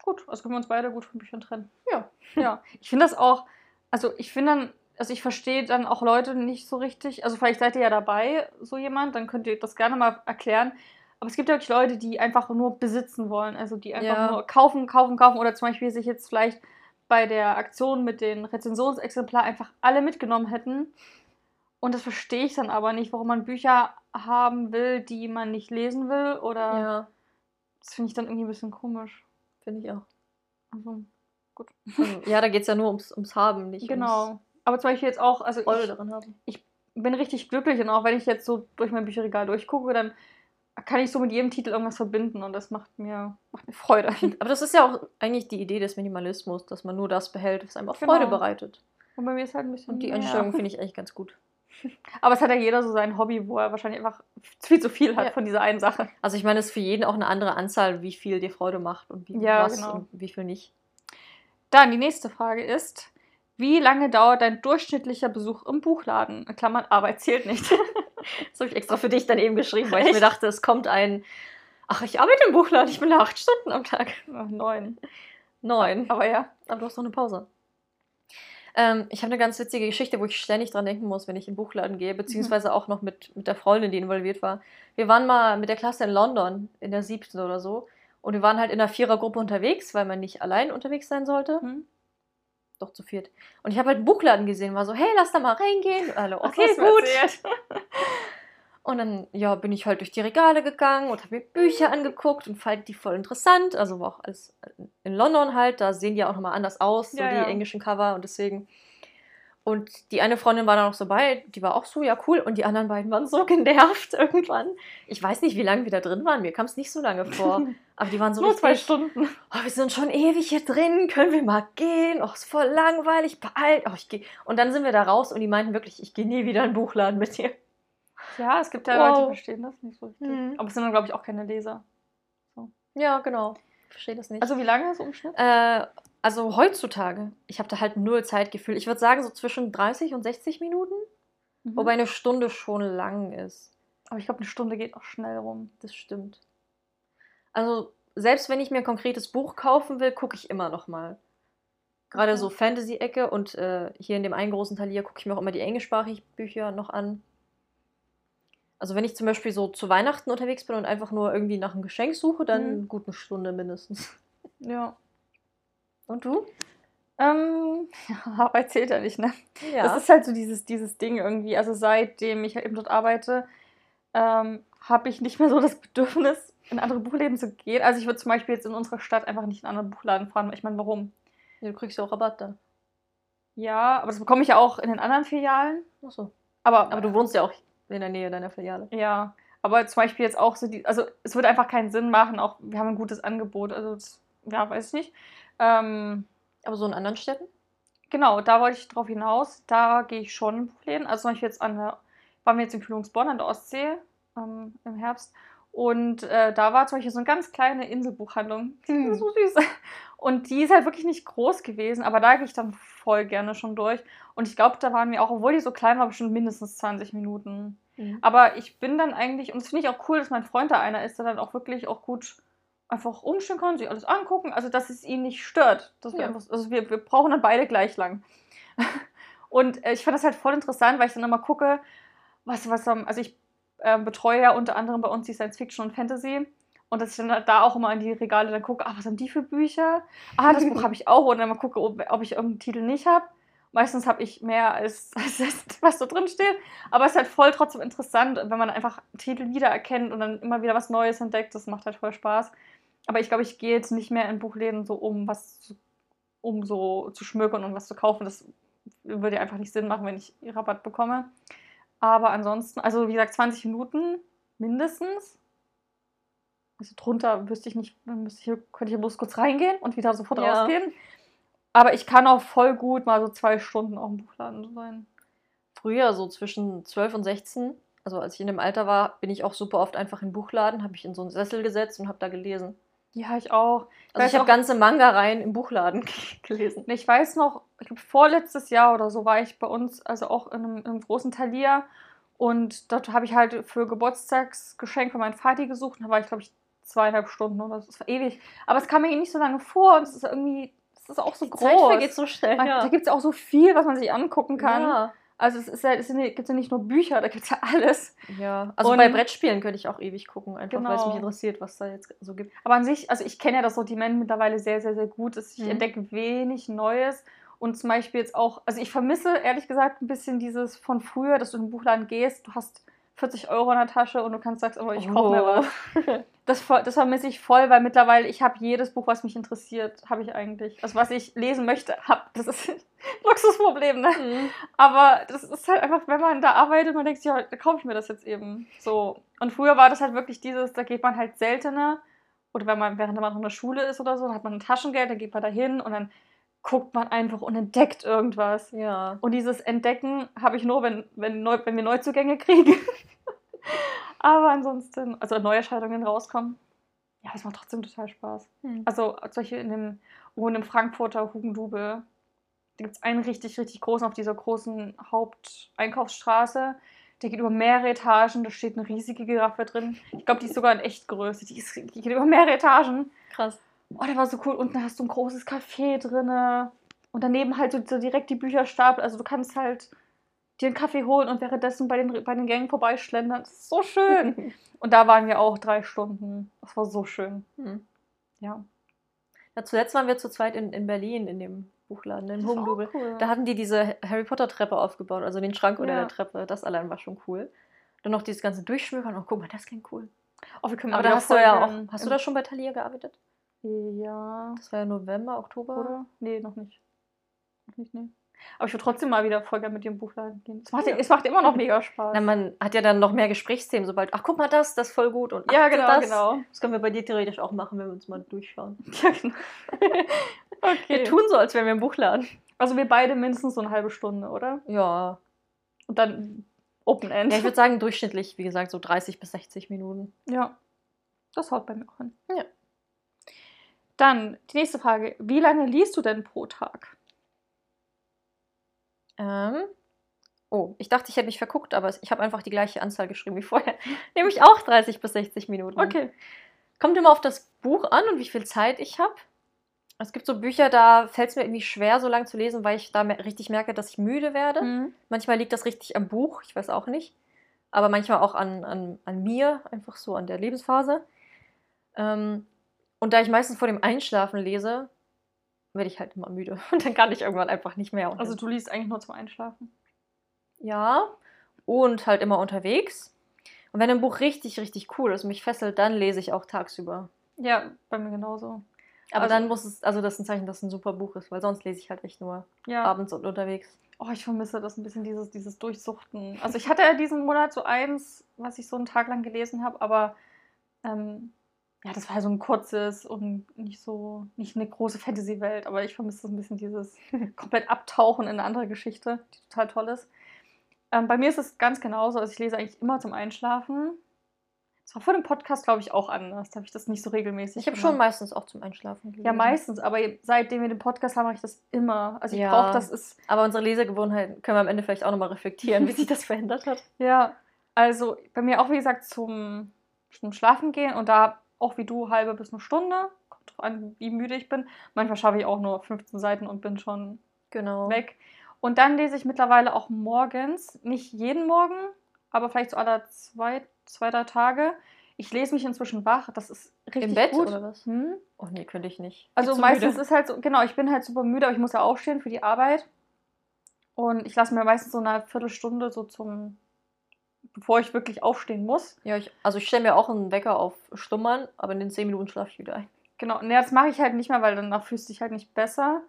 Gut, also können wir uns beide gut von Büchern trennen. Ja. Ja, ich finde das auch, also ich finde dann, also ich verstehe dann auch Leute nicht so richtig, also vielleicht seid ihr ja dabei, so jemand, dann könnt ihr das gerne mal erklären. Aber es gibt ja wirklich Leute, die einfach nur besitzen wollen, also die einfach Ja. nur kaufen, kaufen, kaufen oder zum Beispiel sich jetzt vielleicht bei der Aktion mit den Rezensionsexemplaren einfach alle mitgenommen hätten. Und das verstehe ich dann aber nicht, warum man Bücher haben will, die man nicht lesen will oder Ja, das finde ich dann irgendwie ein bisschen komisch. finde ich auch. Also, Also, ja, da geht es ja nur ums, ums Haben, nicht Genau. Aber zum Beispiel jetzt auch, also ums ich haben. bin richtig glücklich und auch wenn ich jetzt so durch mein Bücherregal durchgucke, dann kann ich so mit jedem Titel irgendwas verbinden und das macht mir, macht mir Freude. Aber das ist ja auch eigentlich die Idee des Minimalismus, dass man nur das behält, was einem auch Genau. Freude bereitet. Und bei mir ist halt ein bisschen Und die. Einstellung finde ich echt ganz gut. Aber es hat ja jeder so sein Hobby, wo er wahrscheinlich einfach viel zu viel hat Ja. von dieser einen Sache. Also ich meine, es ist für jeden auch eine andere Anzahl, wie viel dir Freude macht und wie Ja, was genau. und wie viel nicht. Dann die nächste Frage ist, wie lange dauert dein durchschnittlicher Besuch im Buchladen? In Klammern, Arbeit zählt nicht. Das habe ich extra für dich dann eben geschrieben, weil ich Echt? mir dachte, es kommt ein. Ach, ich arbeite im Buchladen, ich bin da acht Stunden am Tag. Ach, Neun. Neun. Aber ja. Aber du hast noch eine Pause. Ähm, ich habe eine ganz witzige Geschichte, wo ich ständig dran denken muss, wenn ich in den Buchladen gehe, beziehungsweise auch noch mit, mit der Freundin, die involviert war. Wir waren mal mit der Klasse in London, in der siebten oder so. Und wir waren halt in einer Vierergruppe unterwegs, weil man nicht allein unterwegs sein sollte. Hm? Doch zu viert. Und ich habe halt einen Buchladen gesehen, war so, hey, lass da mal reingehen. Alle, okay, gut. Und dann, ja, bin ich halt durch die Regale gegangen und habe mir Bücher angeguckt und fand die voll interessant. Also war auch alles in London halt, da sehen die ja auch nochmal anders aus, so Ja, die ja. englischen Cover und deswegen. Und die eine Freundin war da noch so bei, die war auch so, ja cool. Und die anderen beiden waren so genervt irgendwann. Ich weiß nicht, wie lange wir da drin waren, mir kam es nicht so lange vor. Aber die waren so Nur zwei richtig, Stunden. oh, wir sind schon ewig hier drin, können wir mal gehen? Oh, ist voll langweilig, beeilt. Oh, ich geh. Und dann sind wir da raus und die meinten wirklich, ich gehe nie wieder in den Buchladen mit dir. Ja, es gibt ja Wow. Leute, die verstehen das nicht so richtig. Mhm. Aber es sind dann, glaube ich, auch keine Leser. Ja, genau. Ich verstehe das nicht. Also wie lange ist so im Schnitt? Äh, also heutzutage, ich habe da halt null Zeitgefühl. Ich würde sagen, so zwischen 30 und 60 Minuten. Mhm. Wobei eine Stunde schon lang ist. Aber ich glaube, eine Stunde geht auch schnell rum. Das stimmt. Also, selbst wenn ich mir ein konkretes Buch kaufen will, gucke ich immer noch mal. Gerade Okay. so Fantasy-Ecke und äh, hier in dem einen großen Teil hier gucke ich mir auch immer die englischsprachigen Bücher noch an. Also wenn ich zum Beispiel so zu Weihnachten unterwegs bin und einfach nur irgendwie nach einem Geschenk suche, dann Mhm. gut eine Stunde mindestens. Ja. Und du? Ähm, ja, Arbeit zählt ja nicht, ne? Ja. Das ist halt so dieses, dieses Ding irgendwie. Also seitdem ich halt eben dort arbeite, ähm, habe ich nicht mehr so das Bedürfnis, in andere Buchläden zu gehen. Also ich würde zum Beispiel jetzt in unserer Stadt einfach nicht in einen anderen Buchladen fahren. Ich meine, warum? Ja, du kriegst ja auch Rabatt dann. Ja, aber das bekomme ich ja auch in den anderen Filialen. Achso. Aber, Aber du wohnst ja auch in der Nähe deiner Filiale. Ja, aber zum Beispiel jetzt auch so die, also es würde einfach keinen Sinn machen, auch wir haben ein gutes Angebot, also das, ja, weiß ich nicht. Ähm, Aber so in anderen Städten? genau, da wollte ich drauf hinaus, da gehe ich schon in Buchläden, also zum Beispiel jetzt an der, waren wir jetzt in Kühlungsborn an der Ostsee ähm, im Herbst und äh, da war zum Beispiel so eine ganz kleine Inselbuchhandlung, die ist so süß und die ist halt wirklich nicht groß gewesen, aber da gehe ich dann voll gerne schon durch und ich glaube, da waren wir auch, obwohl die so klein war, bestimmt mindestens 20 Minuten. Mhm. Aber ich bin dann eigentlich, und das finde ich auch cool, dass mein Freund da einer ist, der dann auch wirklich auch gut einfach umstehen kann, sich alles angucken, also dass es ihn nicht stört. Dass wir, Ja. einfach, also wir, wir brauchen dann beide gleich lang. Und äh, ich fand das halt voll interessant, weil ich dann immer gucke, was, was, ähm, also ich äh, betreue ja unter anderem bei uns die Science Fiction und Fantasy. Und dass ich dann da auch immer in die Regale dann gucke, ah, was haben die für Bücher? Ah, das Buch habe ich auch. Und dann mal gucke, ob, ob ich irgendeinen Titel nicht habe. Meistens habe ich mehr als, als das, was so drin steht. Aber es ist halt voll trotzdem interessant, wenn man einfach Titel wiedererkennt und dann immer wieder was Neues entdeckt. Das macht halt voll Spaß. Aber ich glaube, ich gehe jetzt nicht mehr in Buchläden so, um was zu, um so zu schmökern und was zu kaufen. Das würde ja einfach nicht Sinn machen, wenn ich Rabatt bekomme. Aber ansonsten, also wie gesagt, 20 Minuten mindestens. Also drunter wüsste ich nicht, ich, könnte ich bloß kurz reingehen und wieder sofort Ja. rausgehen. Aber ich kann auch voll gut mal so zwei Stunden auch im Buchladen sein. Früher, so zwischen 12 und 16, also als ich in dem Alter war, bin ich auch super oft einfach in den Buchladen, habe ich in so einen Sessel gesetzt und habe da gelesen. Ja, ich auch. Also weiß ich habe ganze Manga-Reihen im Buchladen gelesen. Ich weiß noch, ich glaube, vorletztes Jahr oder so war ich bei uns, also auch in einem, in einem großen Talier. Und dort habe ich halt für Geburtstagsgeschenk für meinen Vati gesucht. Und da war ich, glaube ich, zweieinhalb Stunden oder so. Das war ewig. Aber es kam mir nicht so lange vor. Und es ist irgendwie, es ist auch so groß. Zeit vergeht so schnell. Ja. Da gibt es auch so viel, was man sich angucken kann. Ja. Also es, ist ja, es gibt ja nicht nur Bücher, da gibt es ja alles. ja. Also Und- bei Brettspielen könnte ich auch ewig gucken, einfach weil es Genau. mich interessiert, was da jetzt so gibt. Aber an sich, also ich kenne ja das Sortiment mittlerweile sehr, sehr, sehr gut. Ich Mhm. entdecke wenig Neues. Und zum Beispiel jetzt auch, also ich vermisse ehrlich gesagt ein bisschen dieses von früher, dass du in den Buchladen gehst, du hast 40 Euro in der Tasche und du kannst sagst, aber ich kaufe mir Oh. was. Das, das vermisse ich voll, weil mittlerweile ich habe jedes Buch, was mich interessiert, habe ich eigentlich. Also was ich lesen möchte, habe. Das ist ein Luxusproblem, ne? Mhm. Aber das ist halt einfach, wenn man da arbeitet, man denkt sich, ja, da kaufe ich mir das jetzt eben. So. Und früher war das halt wirklich dieses, da geht man halt seltener. Oder wenn man, während man noch in der Schule ist oder so, dann hat man ein Taschengeld, dann geht man da hin und dann guckt man einfach und entdeckt irgendwas. Ja. Und dieses Entdecken habe ich nur, wenn, wenn, neu, wenn wir Neuzugänge kriegen. Aber ansonsten, also Neuerscheinungen rauskommen, ja, das macht trotzdem total Spaß. Mhm. Also solche in dem, in dem Frankfurter Hugendubel, da gibt es einen richtig, richtig großen auf dieser großen Haupteinkaufsstraße. Der geht über mehrere Etagen, da steht eine riesige Giraffe drin. Ich glaube, die ist sogar in Echtgröße. Die, ist, die geht über mehrere Etagen. Krass. Oh, der war so cool. Unten hast du ein großes Café drinne. Und daneben halt so, so direkt die Bücherstapel. Also du kannst halt dir einen Kaffee holen und währenddessen bei den, bei den Gängen vorbeischlendern. Das ist so schön. und da waren wir auch drei Stunden. Das war so schön. Mhm. Ja. Ja, zuletzt waren wir zu zweit in, in Berlin in dem Buchladen, in Hugendubel. cool. Da hatten die diese Harry Potter Treppe aufgebaut, also den Schrank unter Ja. der Treppe. Das allein war schon cool. Dann noch dieses ganze Durchschmökern. Oh, guck mal, das klingt cool. Oh, wir können Aber da hast du ja auch. Hast du da schon bei Thalia gearbeitet? Ja. Das war ja November, Oktober. Oder? Nee, noch nicht. Noch nicht, nee. Aber ich würde trotzdem mal wieder voll gerne mit dir im Buchladen gehen. Es macht, Ja. es macht immer noch mega Spaß. Na, man hat ja dann noch mehr Gesprächsthemen, sobald, ach guck mal das, das ist voll gut. Und ja, genau, das. genau. Das können wir bei dir theoretisch auch machen, wenn wir uns mal durchschauen. Ja, genau. okay. Wir tun so, als wären wir im Buchladen. Also wir beide mindestens so eine halbe Stunde, oder? Ja. Und dann Open End. ja ich würde sagen, durchschnittlich, wie gesagt, so 30 bis 60 Minuten. Ja, das haut bei mir auch hin. Ja. Dann die nächste Frage. Wie lange liest du denn pro Tag? Ähm. Oh, ich dachte, ich hätte mich verguckt, aber ich habe einfach die gleiche Anzahl geschrieben wie vorher. Nämlich auch 30 bis 60 Minuten. Okay. Kommt immer auf das Buch an und wie viel Zeit ich habe. Es gibt so Bücher, da fällt es mir irgendwie schwer, so lange zu lesen, weil ich da richtig merke, dass ich müde werde. Mhm. Manchmal liegt das richtig am Buch, ich weiß auch nicht. aber manchmal auch an, an, an mir, einfach so an der Lebensphase. Ähm, und da ich meistens vor dem Einschlafen lese, werde ich halt immer müde. Und dann kann ich irgendwann einfach nicht mehr. Also du liest eigentlich nur zum Einschlafen. ja, und halt immer unterwegs. Und wenn ein Buch richtig, richtig cool ist und mich fesselt, dann lese ich auch tagsüber. Ja, bei mir genauso. Aber Also- dann muss es, also das ist ein Zeichen, dass es ein super Buch ist, weil sonst lese ich halt echt nur Ja. abends und unterwegs. Oh, ich vermisse das ein bisschen, dieses, dieses Durchsuchten. Also ich hatte ja diesen Monat so eins, was ich so einen Tag lang gelesen habe, aber ähm, ja, das war ja so ein kurzes und nicht so, nicht eine große Fantasy-Welt, aber ich vermisse so ein bisschen dieses komplett Abtauchen in eine andere Geschichte, die total toll ist. Ähm, bei mir ist es ganz genauso, also ich lese eigentlich immer zum Einschlafen. Das war vor dem Podcast, glaube ich, auch anders. Da habe ich das nicht so regelmäßig Ich habe schon meistens auch zum Einschlafen gelesen. Ja, meistens, aber seitdem wir den Podcast haben, mache ich das immer. Also ich Ja. brauche das ist Aber unsere Lesegewohnheiten können wir am Ende vielleicht auch nochmal reflektieren, wie sich das verändert hat. Ja, also bei mir auch, wie gesagt, zum, zum Schlafen gehen und da auch wie du halbe bis eine Stunde. Kommt drauf an, wie müde ich bin. Manchmal schaffe ich auch nur 15 Seiten und bin schon Genau. weg. Und dann lese ich mittlerweile auch morgens, nicht jeden Morgen, aber vielleicht so alle zwei, zwei drei Tage. Ich lese mich inzwischen wach. Das ist richtig Im Bett gut. oder was? Hm? Oh nee, könnte ich nicht. Also meistens müde. ist halt so, genau, ich bin halt super müde, aber ich muss ja aufstehen für die Arbeit. Und ich lasse mir meistens so eine Viertelstunde so zum, bevor ich wirklich aufstehen muss. Ja, ich, also ich stelle mir auch einen Wecker auf Stummern, aber in den 10 Minuten schlafe ich wieder ein. Genau, ne, das mache ich halt nicht mehr, weil danach fühlst du dich halt nicht besser.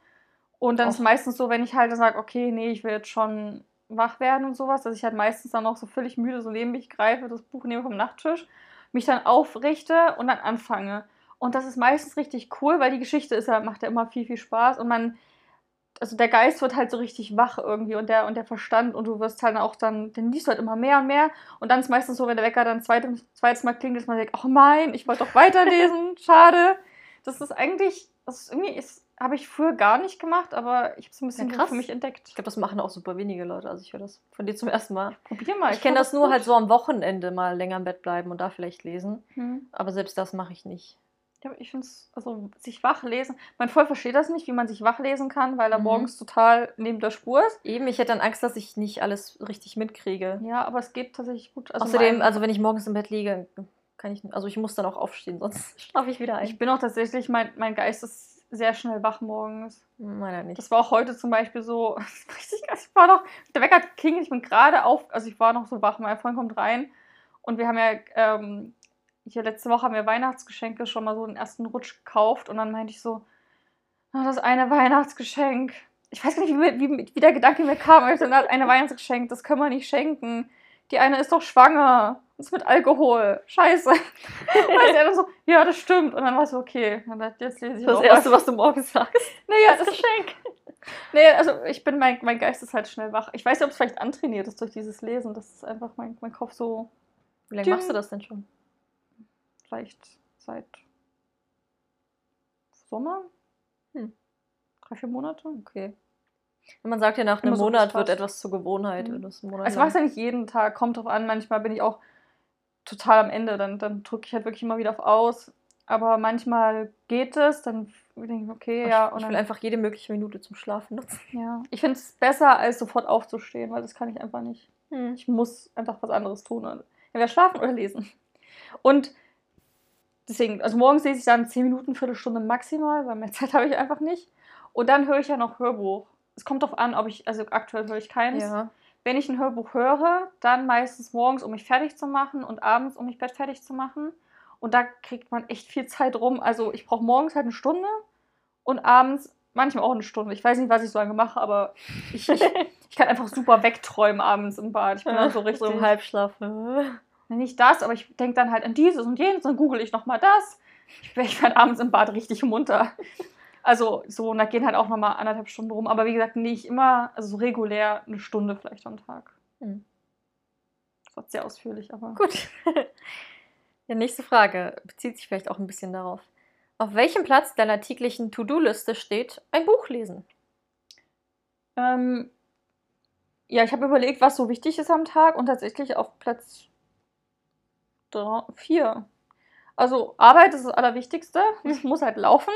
Und dann ist Och. meistens so, wenn ich halt sage, okay, nee, ich will jetzt schon wach werden und sowas, dass ich halt meistens dann noch so völlig müde so neben mich greife, das Buch nehme vom Nachttisch, mich dann aufrichte und dann anfange. Und das ist meistens richtig cool, weil die Geschichte ist ja, macht ja immer viel, viel Spaß und man, also der Geist wird halt so richtig wach irgendwie und der, und der Verstand und du wirst halt auch dann, dann liest du halt immer mehr und mehr und dann ist meistens so, wenn der Wecker dann zweites, zweites Mal klingt, dass man denkt, oh mein, ich wollte doch weiterlesen, schade. Das ist eigentlich, das ist irgendwie, ist, habe ich früher gar nicht gemacht, aber ich habe es ein bisschen Ja, krass. für mich entdeckt. Ich glaube, das machen auch super wenige Leute. Also ich höre das von dir zum ersten Mal. Probier mal. Ich kenne glaub, das nur halt so am Wochenende mal länger im Bett bleiben und da vielleicht lesen. Hm. Aber selbst das mache ich nicht. Ja, ich finde es, also sich wach lesen. Mein Volk versteht das nicht, wie man sich wach lesen kann, weil er Mhm. morgens total neben der Spur ist. Eben, ich hätte dann Angst, dass ich nicht alles richtig mitkriege. Ja, aber es geht tatsächlich gut. Also Außerdem, also wenn ich morgens im Bett liege, kann ich, also ich muss dann auch aufstehen, sonst schlafe ich wieder ein. ich bin auch tatsächlich, mein, mein Geist ist sehr schnell wach morgens. Meiner nicht. Das war auch heute zum Beispiel so, richtig. Ich war noch, der Wecker klingelt, ich bin gerade auf, also ich war noch so wach, mein Freund kommt rein und wir haben ja, ähm, hier letzte Woche haben wir Weihnachtsgeschenke schon mal so den ersten Rutsch gekauft und dann meinte ich so, ah, das eine Weihnachtsgeschenk. Ich weiß gar nicht, wie, wie, wie der Gedanke mir kam, ich dachte, das eine Weihnachtsgeschenk, das können wir nicht schenken. Die eine ist doch schwanger. Das ist mit Alkohol. Scheiße. Und er dann so, ja, das stimmt. Und dann war es so, okay. Und dann, jetzt lese ich das Erste, was. du morgens sagst. Naja, Das das Geschenk. Nee, also ich bin, mein, mein Geist ist halt schnell wach. Ich weiß nicht, ob es vielleicht antrainiert ist durch dieses Lesen. Das ist einfach mein, mein Kopf so Wie lange machst du das denn schon? Vielleicht seit Sommer. Hm. Drei, vier Monate. Okay. Man sagt ja, nach einem so Monat wird etwas zur Gewohnheit. Mhm. Monat Also ich mache es ja nicht jeden Tag, kommt drauf an. Manchmal bin ich auch total am Ende. Dann, dann drücke ich halt wirklich immer wieder auf Aus. Aber manchmal geht es, dann denke ich, okay, ja. ich, Und ich will einfach jede mögliche Minute zum Schlafen nutzen. ja. Ich finde es besser, als sofort aufzustehen, weil das kann ich einfach nicht. Ich muss einfach was anderes tun. Entweder schlafen oder lesen. Und deswegen, also morgens lese ich dann 10 Minuten, Viertelstunde maximal, weil mehr Zeit habe ich einfach nicht. Und dann höre ich ja noch Hörbuch. Es kommt darauf an, ob ich, also aktuell höre ich keins. Ja. Wenn ich ein Hörbuch höre, dann meistens morgens, um mich fertig zu machen und abends, um mich Bett fertig zu machen. Und da kriegt man echt viel Zeit rum. Also ich brauche morgens halt eine Stunde und abends manchmal auch eine Stunde. Ich weiß nicht, was ich so lange mache, aber ich, ich, ich kann einfach super wegträumen abends im Bad. Ich bin dann so richtig. im Halbschlaf. Nicht das, aber ich denke dann halt an dieses und jenes, dann google ich nochmal das. Ich, werd- ich werde abends im Bad richtig munter. Also so, und da gehen halt auch nochmal anderthalb Stunden rum. Aber wie gesagt, nicht immer, also so regulär eine Stunde vielleicht am Tag. Hm. Das war sehr ausführlich, aber. Gut. Die nächste Frage bezieht sich vielleicht auch ein bisschen darauf. Auf welchem Platz deiner täglichen To-Do-Liste steht ein Buch lesen? Ähm, ja, ich habe überlegt, was so wichtig ist am Tag und tatsächlich auf Platz 4. Also Arbeit ist das Allerwichtigste. Es muss halt laufen.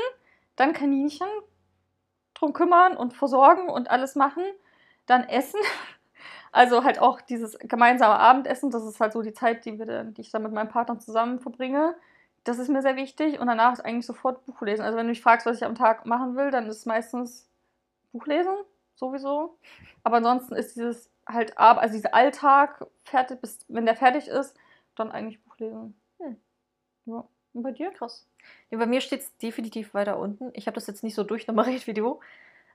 Dann Kaninchen drum kümmern und versorgen und alles machen. Dann Essen. Also halt auch dieses gemeinsame Abendessen, das ist halt so die Zeit, die, wir die ich dann mit meinem Partner zusammen verbringe. Das ist mir sehr wichtig. Und danach ist eigentlich sofort Buch lesen. Also wenn du mich fragst, was ich am Tag machen will, dann ist es meistens Buch lesen, sowieso. Aber ansonsten ist dieses halt also dieser Alltag fertig, bis wenn der fertig ist, dann eigentlich Lesen. Hm. Ja. Und bei dir? Krass. Ja, bei mir steht es definitiv weiter unten. Ich habe das jetzt nicht so durchnummeriert wie du.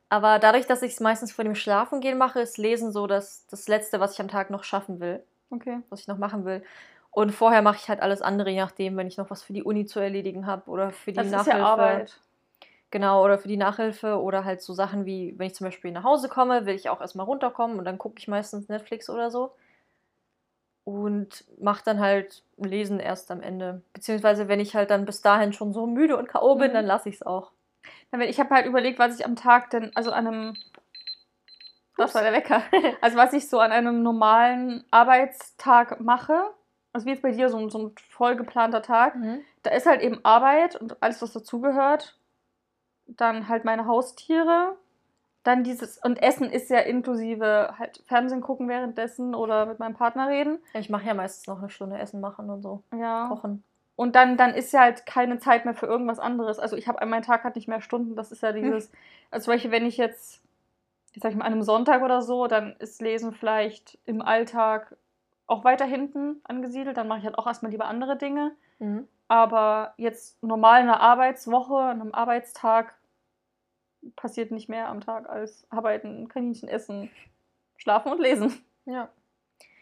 Aber dadurch, dass ich es meistens vor dem Schlafengehen mache, ist Lesen so das, das Letzte, was ich am Tag noch schaffen will, Okay. was ich noch machen will. Und vorher mache ich halt alles andere, je nachdem, wenn ich noch was für die Uni zu erledigen habe oder für die Das ist Nachhilfe. ja Arbeit. Genau, oder für die Nachhilfe oder halt so Sachen wie, wenn ich zum Beispiel nach Hause komme, will ich auch erstmal runterkommen und dann gucke ich meistens Netflix oder so. Und mache dann halt Lesen erst am Ende. Beziehungsweise, wenn ich halt dann bis dahin schon so müde und K.O. bin, Mhm. dann lasse ich es auch. Ich habe halt überlegt, was ich am Tag denn, also an einem. Das war der Wecker. Also was ich so an einem normalen Arbeitstag mache. Also wie jetzt bei dir, so, so ein voll geplanter Tag. Da ist halt eben Arbeit und alles, was dazugehört. Dann halt meine Haustiere. Dann dieses, und Essen ist ja inklusive halt Fernsehen gucken währenddessen oder mit meinem Partner reden. Ich mache ja meistens noch eine Stunde Essen machen und so. Ja. Kochen. Und dann, dann ist ja halt keine Zeit mehr für irgendwas anderes. Also ich habe, mein Tag hat nicht mehr Stunden. Das ist ja dieses, also zum Beispiel, wenn ich jetzt, jetzt sag ich mal, an einem Sonntag oder so, dann ist Lesen vielleicht im Alltag auch weiter hinten angesiedelt. Dann mache ich halt auch erstmal lieber andere Dinge. Mhm. Aber jetzt normal in einer Arbeitswoche, an einem Arbeitstag passiert nicht mehr am Tag als arbeiten, Kaninchen essen, schlafen und lesen. Ja.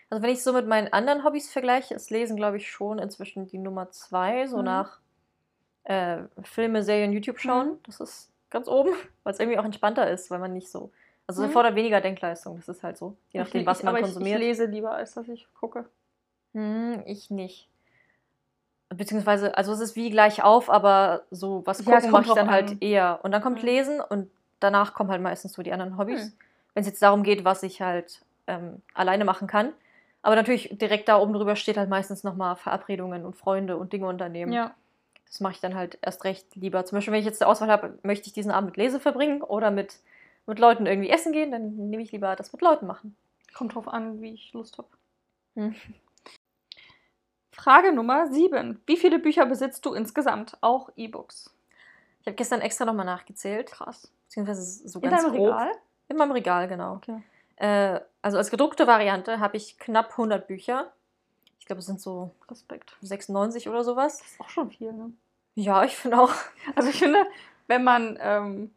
Also wenn ich so mit meinen anderen Hobbys vergleiche, ist Lesen, glaube ich, schon inzwischen die Nummer zwei, so Mhm. nach äh, Filme, Serien, YouTube schauen. Mhm. Das ist ganz oben, weil es irgendwie auch entspannter ist, weil man nicht so. Also es Mhm. erfordert weniger Denkleistung, das ist halt so, je nachdem, was ich- man aber konsumiert. Ich, ich lese lieber, als dass ich gucke. Hm, ich nicht. Beziehungsweise, also es ist wie gleich auf, aber so was Ja, gucken kommt mache ich dann halt an. eher. Und dann kommt Mhm. Lesen und danach kommen halt meistens so die anderen Hobbys. Hm. Wenn es jetzt darum geht, was ich halt ähm, alleine machen kann. Aber natürlich direkt da oben drüber steht halt meistens nochmal Verabredungen und Freunde und Dinge unternehmen. Ja. Das mache ich dann halt erst recht lieber. Zum Beispiel, wenn ich jetzt die Auswahl habe, möchte ich diesen Abend mit Lese verbringen oder mit, mit Leuten irgendwie essen gehen, dann nehme ich lieber das mit Leuten machen. Kommt drauf an, wie ich Lust habe. Hm. Frage Nummer 7. Wie viele Bücher besitzt du insgesamt? Auch E-Books. Ich habe gestern extra nochmal nachgezählt. Krass. Beziehungsweise so In ganz deinem grob. Regal? In meinem Regal, genau. Okay. Äh, also als gedruckte Variante habe ich knapp 100 Bücher. Ich glaube, es sind so Respekt. 96 oder sowas. Das ist auch schon viel, ne? Ja, ich finde auch. Also ich finde, wenn man, ähm,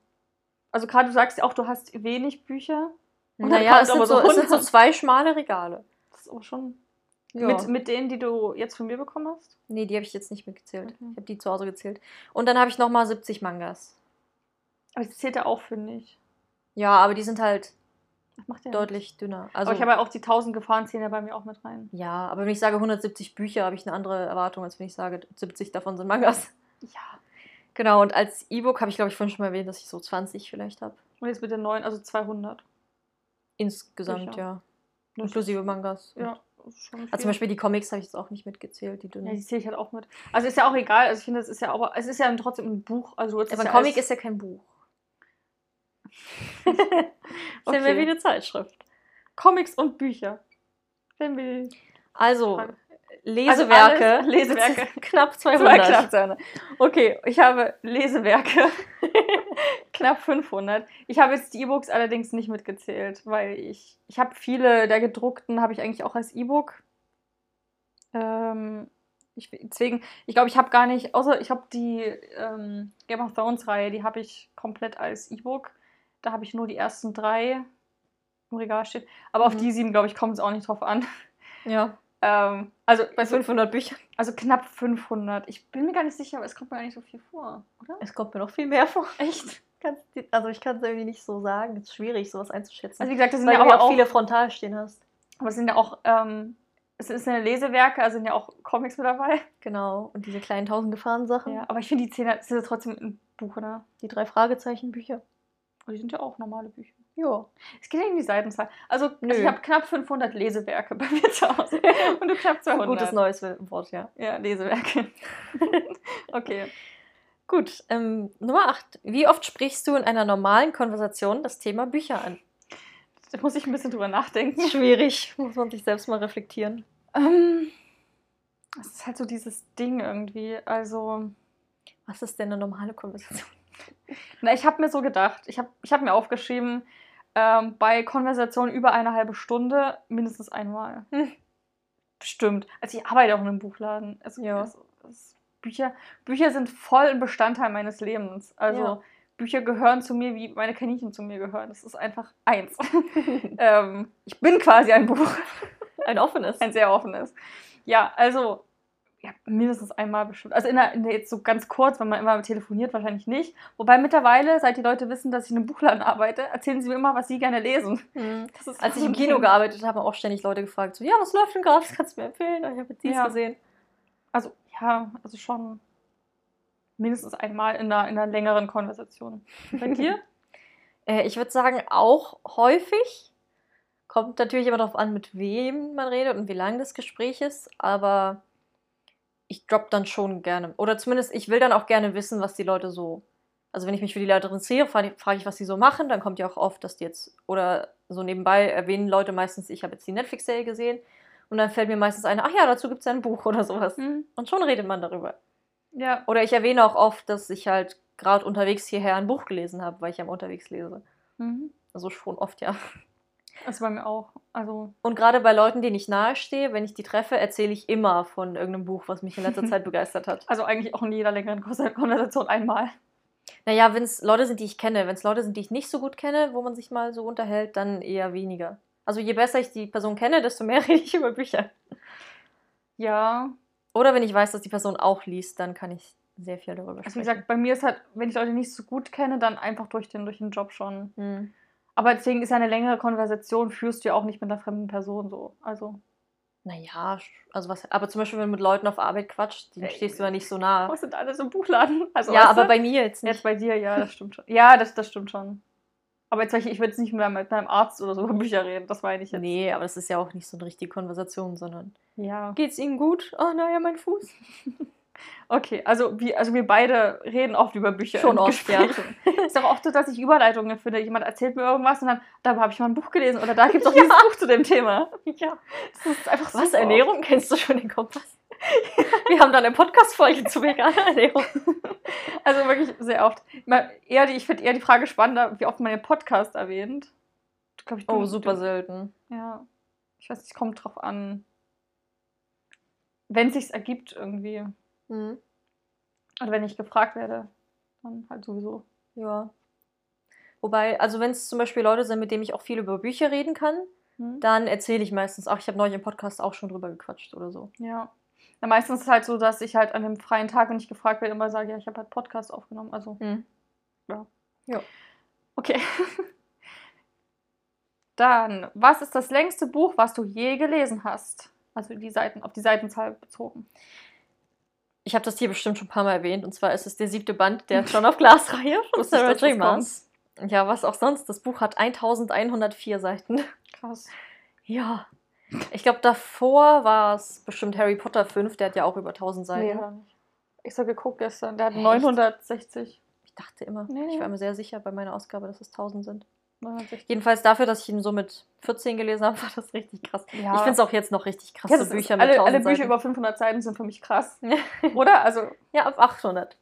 also gerade du sagst ja auch, du hast wenig Bücher. Und Naja, es sind, so, es sind so 100. zwei schmale Regale. Das ist auch schon. Ja. Mit, mit denen, die du jetzt von mir bekommen hast? nee, die habe ich jetzt nicht mitgezählt. Okay. Ich habe die zu Hause gezählt. Und dann habe ich nochmal 70 Mangas. Aber das zählt ja auch, finde ich. Ja, aber die sind halt Das macht ja deutlich dünner. Also, aber ich habe ja auch die 1000 Gefahren zählen ja bei mir auch mit rein. ja, aber wenn ich sage 170 Bücher, habe ich eine andere Erwartung, als wenn ich sage, 70 davon sind Mangas. Ja. Genau, und als E-Book habe ich, glaube ich, vorhin schon mal erwähnt, dass ich so 20 vielleicht habe. Und jetzt mit den neuen, also 200. Insgesamt, Bücher. ja. Inklusive Mangas. Ja, Also zum Beispiel die Comics habe ich jetzt auch nicht mitgezählt, die dünnen. Ja, die zähle ich halt auch mit. Also ist ja auch egal. Also ich finde, es ist ja aber es ist ja trotzdem ein Buch. Also aber ein ja Comic ist ja kein Buch. ist ja Okay. mehr wie eine Zeitschrift. Comics und Bücher. Wir Also, Frage. Lesewerke. alles Lesewerke. Knapp zwei 200. knapp 200. Okay, ich habe Lesewerke. knapp 500. Ich habe jetzt die E-Books allerdings nicht mitgezählt, weil ich ich habe viele der gedruckten habe ich eigentlich auch als E-Book. Ähm, ich, deswegen, ich glaube, ich habe gar nicht, außer ich habe die ähm, Game of Thrones Reihe, die habe ich komplett als E-Book. Da habe ich nur die ersten drei im Regal stehen. Aber auf Mhm. die sieben, glaube ich, kommt es auch nicht drauf an. Ja, Ähm, also bei 500 Büchern. also knapp 500. Ich bin mir gar nicht sicher, aber es kommt mir gar nicht so viel vor, oder? Es kommt mir noch viel mehr vor. Echt? Also ich kann es irgendwie nicht so sagen. Es ist schwierig, sowas einzuschätzen. Also wie gesagt, das sind weil ja auch auch viele frontal stehen hast. aber es sind ja auch, ähm, es sind ja Lesewerke, also sind ja auch Comics mit dabei. Genau. Und diese kleinen tausend Gefahren Sachen. Ja, aber ich finde die Zehner, das ist ja trotzdem ein Buch, oder? Die drei Fragezeichen Bücher. Und die sind ja auch normale Bücher. Ja. Es geht ja in die Seitenzahl. Also, Nö. ich habe knapp 500 Lesewerke bei mir zu Hause. Und du knapp 200. Gutes neues Wort, ja. Ja, Lesewerke. okay. Gut, ähm, Nummer 8. Wie oft sprichst du in einer normalen Konversation das Thema Bücher an? Da muss ich ein bisschen drüber nachdenken. Schwierig, muss man sich selbst mal reflektieren. Ähm, es ist halt so dieses Ding irgendwie. Also, Was ist denn eine normale Konversation? na, ich habe mir so gedacht, ich habe ich hab mir aufgeschrieben, ähm, bei Konversationen über eine halbe Stunde mindestens einmal. Hm. Bestimmt. Also ich arbeite auch in einem Buchladen. Also, Ja. also, Bücher, Bücher sind voll ein Bestandteil meines Lebens. Also Ja. Bücher gehören zu mir, wie meine Kaninchen zu mir gehören. Das ist einfach eins. ähm, ich bin quasi ein Buch. Ein offenes. ein sehr offenes. Ja, also ja, mindestens einmal bestimmt. Also in der, in der jetzt so ganz kurz, wenn man immer telefoniert, wahrscheinlich nicht. Wobei mittlerweile, seit die Leute wissen, dass ich in einem Buchladen arbeite, erzählen sie mir immer, was sie gerne lesen. Hm. Ist Als ich im Kino gearbeitet habe, haben auch ständig Leute gefragt, so, ja, was läuft denn gerade? Das kannst du mir empfehlen. Ich habe jetzt dies Ja. gesehen. Also ja, also schon mindestens einmal in einer, in einer längeren Konversation. Bei dir? Äh, ich würde sagen, auch häufig. Kommt natürlich immer darauf an, mit wem man redet und wie lang das Gespräch ist, aber ich drop dann schon gerne. Oder zumindest, ich will dann auch gerne wissen, was die Leute so. Also, wenn ich mich für die Leute interessiere, frage ich, was die so machen. Dann kommt ja auch oft, dass die jetzt. Oder so nebenbei erwähnen Leute meistens, ich habe jetzt die Netflix-Serie gesehen. Und dann fällt mir meistens ein, ach ja, dazu gibt es ja ein Buch oder sowas. Hm, Und schon redet man darüber. ja, Oder ich erwähne auch oft, dass ich halt gerade unterwegs hierher ein Buch gelesen habe, weil ich ja unterwegs lese. mhm. Also schon oft, ja. das bei mir auch. Also Und gerade bei Leuten, denen ich nahestehe, wenn ich die treffe, erzähle ich immer von irgendeinem Buch, was mich in letzter Zeit begeistert hat. also eigentlich auch in jeder längeren Kon- Konversation einmal. Naja, wenn es Leute sind, die ich kenne, wenn es Leute sind, die ich nicht so gut kenne, wo man sich mal so unterhält, dann eher weniger. Also je besser ich die Person kenne, desto mehr rede ich über Bücher. Ja, Oder wenn ich weiß, dass die Person auch liest, dann kann ich sehr viel darüber Also wie sprechen. gesagt, bei mir ist halt, wenn ich Leute nicht so gut kenne, dann einfach durch den, durch den Job schon. Hm. Aber deswegen ist ja eine längere Konversation, führst du ja auch nicht mit einer fremden Person so. Also, Naja, also was, aber zum Beispiel, wenn du mit Leuten auf Arbeit quatscht, denen Ey. stehst du ja nicht so nah. was sind alles im Buchladen? Also, ja, aber du? bei mir jetzt nicht. Jetzt bei dir, ja, das stimmt schon. Ja, das, das stimmt schon. Aber jetzt, ich würde jetzt nicht mit meinem, mit meinem Arzt oder so über Bücher reden, das meine ich jetzt. Nee, aber das ist ja auch nicht so eine richtige Konversation, sondern Ja. geht's Ihnen gut? Oh, naja, mein Fuß. Okay, also, wie, also wir beide reden oft über Bücher. Schon oft, ja. Gesprächen. Ist auch oft so, dass ich Überleitungen finde. Jemand erzählt mir irgendwas und dann, da habe ich mal ein Buch gelesen oder da gibt es auch dieses Buch zu dem Thema. Ja. Das ist einfach Was, super. Ernährung? Kennst du schon den Kompass? Wir haben da eine Podcast-Folge zu veganer Ernährung. Also wirklich sehr oft. Mal Eher die, ich finde eher die Frage spannender, wie oft man den Podcast erwähnt. Glaub Oh, super du- selten. Ja. Ich weiß nicht, kommt drauf an. Wenn es sich ergibt irgendwie. Mhm. Oder wenn ich gefragt werde, dann halt sowieso. Ja. Wobei, also wenn es zum Beispiel Leute sind, mit denen ich auch viel über Bücher reden kann, Hm? dann erzähle ich meistens, ach, ich habe neulich im Podcast auch schon drüber gequatscht oder so. Ja. Ja. Meistens ist es halt so, dass ich halt an dem freien Tag, wenn ich gefragt werde, immer sage, ja, ich habe halt Podcast aufgenommen. Also, Mhm. okay. Dann, was ist das längste Buch, was du je gelesen hast? Also die Seiten, auf die Seitenzahl bezogen. Ich habe das hier bestimmt schon ein paar Mal erwähnt, und zwar ist es der siebte Band der John of Glass-Reihe von Sarah J. Maas. Ja, was auch sonst. Das Buch hat 1104 Seiten. Krass. Ja. Ich glaube, davor war es bestimmt Harry Potter 5, der hat ja auch über 1000 Seiten. Nee. Ich habe geguckt gestern, der hat Echt? 960. Ich dachte immer, Nee, ich nee. war mir sehr sicher bei meiner Ausgabe, dass es 1000 sind. 960. Jedenfalls dafür, dass ich ihn so mit 14 gelesen habe, war das richtig krass. Ja. Ich finde es auch jetzt noch richtig krasse Ja, Bücher mit alle, 1000 alle Bücher Seiten. über 500 Seiten sind für mich krass. Oder? Also, ja, ab 800.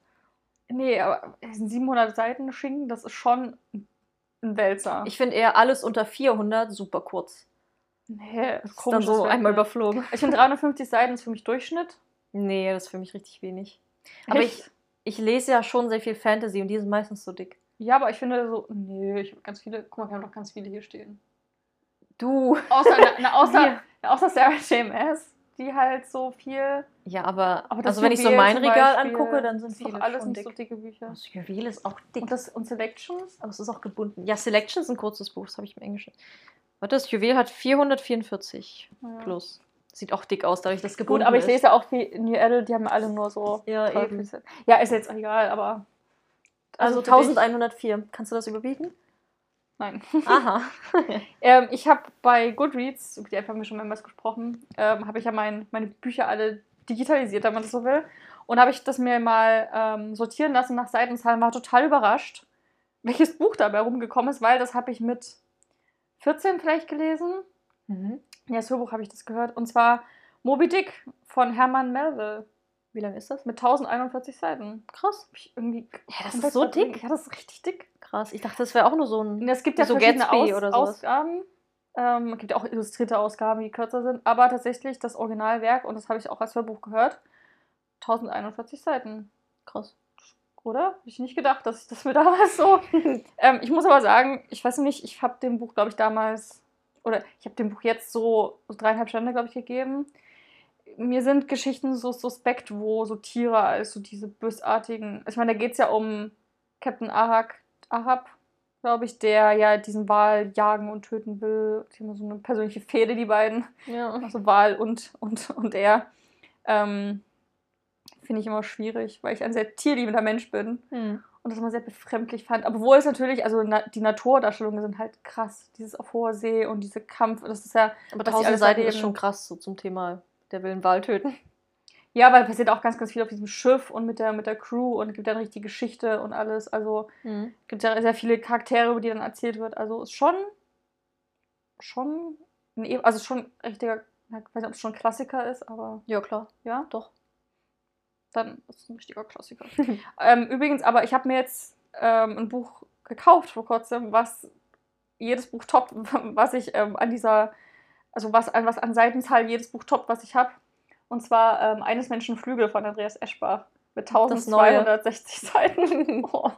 nee, aber 700 Seiten Schinken, das ist schon ein Wälzer. Ich finde eher alles unter 400 super kurz. Nee, Das ist dann so einmal überflogen. Ich finde 350 Seiten ist für mich Durchschnitt. Nee, das ist für mich richtig wenig. Aber Echt? ich, ich lese ja schon sehr viel Fantasy und die sind meistens so dick. Ja, aber ich finde so, nee, ich habe ganz viele, guck mal, wir haben doch ganz viele hier stehen. Du. Außer, na, na, außer, na, außer Sarah JMS, die halt so viel. Ja, aber, Aber das also wenn ich so Juwel mein Regal Beispiel, angucke, dann sind viele alles schon dick. so dicke Bücher. Das Juwel ist auch dick. Und, das, und Selections? Aber es ist auch gebunden. Ja, Selection ist ein kurzes Buch, das habe ich im Englischen. Warte, das Juwel hat 444 Ja. plus. Sieht auch dick aus, dadurch, dass es Gut, gebunden aber ich lese auch die New Adult, die haben alle nur so. Ja, eben. Ja, ist jetzt egal, aber. Also dich- 1104. Kannst du das überbieten? Nein. Aha. Ähm, ich habe bei Goodreads, über die einfach haben wir schon mehrmals gesprochen, ähm, habe ich ja mein, meine Bücher alle digitalisiert, wenn man das so will. Und habe ich das mir mal ähm, sortieren lassen nach Seitenzahlen, war total überrascht, welches Buch dabei rumgekommen ist, weil das habe ich mit 14 vielleicht gelesen. Mhm. Ja, das Hörbuch habe ich das gehört. Und zwar Moby Dick von Herman Melville Wie lange ist das? mit 1041 Seiten. Krass. Hab ich irgendwie Ja, das ist so dick. Ja, das ist richtig dick. Krass. Ich dachte, das wäre auch nur so ein. es gibt ja So verschiedene Gatsby Aus oder sowas. Ausgaben. Ähm, es gibt ja auch illustrierte Ausgaben, die kürzer sind. Aber tatsächlich das Originalwerk, und das habe ich auch als Hörbuch gehört, 1041 Seiten. Krass. Oder? Habe ich nicht gedacht, dass ich das mir damals so. ähm, ich muss aber sagen, ich weiß nicht, ich habe dem Buch, glaube ich, damals, oder ich habe dem Buch jetzt so, so dreieinhalb Sterne, glaube ich, gegeben. Mir sind Geschichten so suspekt, wo so Tiere als so diese bösartigen. Ich meine, da geht es ja um Captain Ahab, Ahab glaube ich, der ja diesen Wal jagen und töten will. Die haben so eine persönliche Fehde, die beiden. Ja. Also Wal und, und, und er. Ähm, Finde ich immer schwierig, weil ich ein sehr tierliebender Mensch bin Hm. und das immer sehr befremdlich fand. Aber Obwohl es natürlich, also na, die Naturdarstellungen sind halt krass. Dieses auf hoher See und diese Kampf, das ist ja. Aber die tausend Seiten ist schon krass so zum Thema, der will einen Wal töten. Ja, weil passiert auch ganz, ganz viel auf diesem Schiff und mit der, mit der Crew und gibt dann richtig Geschichte und alles. Also Mhm. es gibt ja sehr viele Charaktere, über die dann erzählt wird. Also ist schon. Schon. Ein, e- also schon ein richtiger. Ich weiß nicht, ob es schon ein Klassiker ist, aber Ja, klar. ja. Doch. Dann ist es ein richtiger Klassiker. ähm, übrigens, aber ich habe mir jetzt ähm, ein Buch gekauft vor kurzem, was jedes Buch toppt, was ich ähm, an dieser, also was an, was an Seitenzahl jedes Buch toppt, was ich habe. Und zwar ähm, Eines Menschen Flügel von Andreas Eschbach mit Das Neue. 1260 Seiten. oh.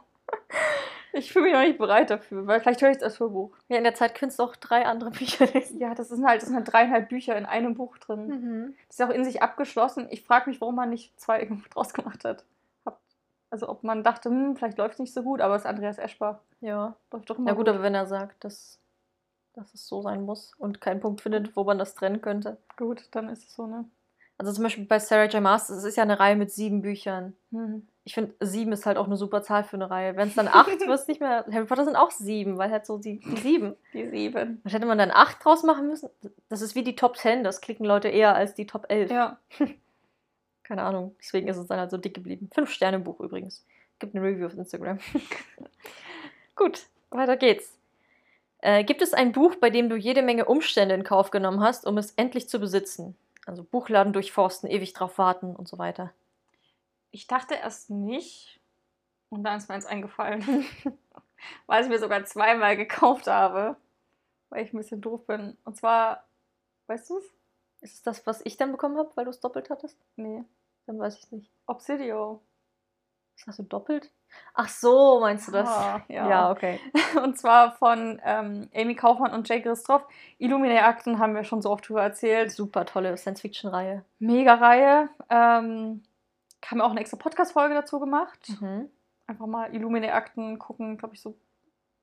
Ich fühle mich noch nicht bereit dafür, weil vielleicht höre ich das Hörbuch. Ja, in der Zeit könntest du auch drei andere Bücher lesen. Ja, das sind halt, das sind halt dreieinhalb Bücher in einem Buch drin. Mhm. Das ist auch in sich abgeschlossen. Ich frage mich, warum man nicht zwei irgendwie draus gemacht hat. Also ob man dachte, hm, vielleicht läuft es nicht so gut, aber es ist Andreas Eschbach. Ja. Läuft doch immer Na gut, aber wenn er sagt, dass, dass es so sein muss und keinen Punkt findet, wo man das trennen könnte. gut, dann ist es so, ne? Also zum Beispiel bei Sarah J. Maas, es ist ja eine Reihe mit sieben Büchern. Hm. Ich finde, sieben ist halt auch eine super Zahl für eine Reihe. Wenn es dann acht wird, es nicht mehr. Harry Potter sind auch sieben, weil halt so die, die sieben. Die sieben. Was hätte man dann acht draus machen müssen? Das ist wie die Top 10, das klicken Leute eher als die Top 11. Ja. Keine Ahnung. Deswegen ist es dann halt so dick geblieben. Fünf Sterne Buch übrigens. Gibt eine Review auf Instagram. Gut, weiter geht's. Äh, gibt es ein Buch, bei dem du jede Menge Umstände in Kauf genommen hast, um es endlich zu besitzen? Also Buchladen durchforsten, ewig drauf warten und so weiter. Ich dachte erst nicht. Und dann ist mir eins eingefallen. weil ich es mir sogar zweimal gekauft habe. Weil ich ein bisschen doof bin. Und zwar, weißt du es? Ist es das, was ich dann bekommen habe, weil du es doppelt hattest? Nee. Dann weiß ich es nicht. Obsidio. Was hast du doppelt? Ach so, meinst du das? Ah, ja. ja, okay. Und zwar von ähm, Amy Kaufmann und Jay Christoph. Illuminae-Akten haben wir schon so oft drüber erzählt. Super tolle Science-Fiction-Reihe. Mega Reihe. Ähm, haben wir auch eine extra Podcast-Folge dazu gemacht. Mhm. Einfach mal Illuminae-Akten gucken, glaube ich, so.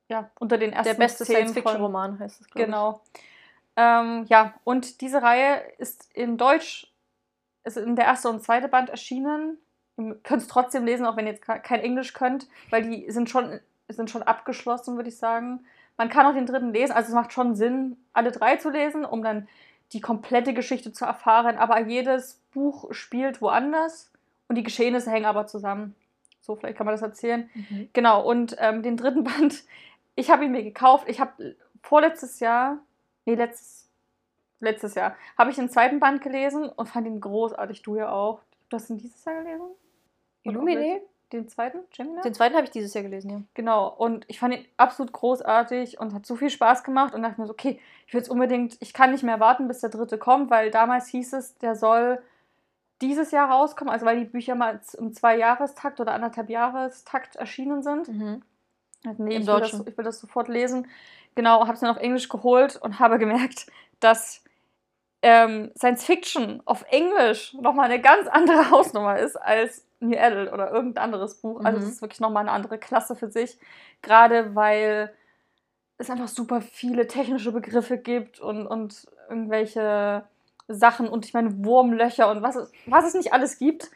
Ja, unter den ersten Der beste Science-Fiction-Roman heißt es, glaube ich. Genau. Ähm, ja, und diese Reihe ist in Deutsch, ist in der erste und zweite Band erschienen. Ihr könnt es trotzdem lesen, auch wenn ihr jetzt ke- kein Englisch könnt, weil die sind schon, sind schon abgeschlossen, würde ich sagen. Man kann auch den dritten lesen, also es macht schon Sinn, alle drei zu lesen, um dann die komplette Geschichte zu erfahren. Aber jedes Buch spielt woanders und die Geschehnisse hängen aber zusammen. So, vielleicht kann man das erzählen. Mhm. Genau, und ähm, den dritten Band, ich habe ihn mir gekauft. Ich habe vorletztes Jahr, nee, letztes, letztes Jahr, habe ich den zweiten Band gelesen und fand ihn großartig. Du ja auch. Du hast ihn dieses Jahr gelesen? Auch Den zweiten, Gemini? Den zweiten habe ich dieses Jahr gelesen, ja. Genau, und ich fand ihn absolut großartig und hat so viel Spaß gemacht und dachte mir so, okay, ich will jetzt unbedingt, ich kann nicht mehr warten, bis der dritte kommt, weil damals hieß es, der soll dieses Jahr rauskommen, also weil die Bücher mal im Zwei-Jahrestakt oder anderthalb Jahrestakt erschienen sind. Mhm. Also nee, Im ich will, das, ich will das sofort lesen. Genau, habe es dann auf Englisch geholt und habe gemerkt, dass ähm, Science Fiction auf Englisch nochmal eine ganz andere Hausnummer ist als New Adult oder irgendein anderes Buch. Also Mhm. es ist wirklich nochmal eine andere Klasse für sich. Gerade weil es einfach super viele technische Begriffe gibt und, und irgendwelche Sachen und ich meine Wurmlöcher und was es, was es nicht alles gibt.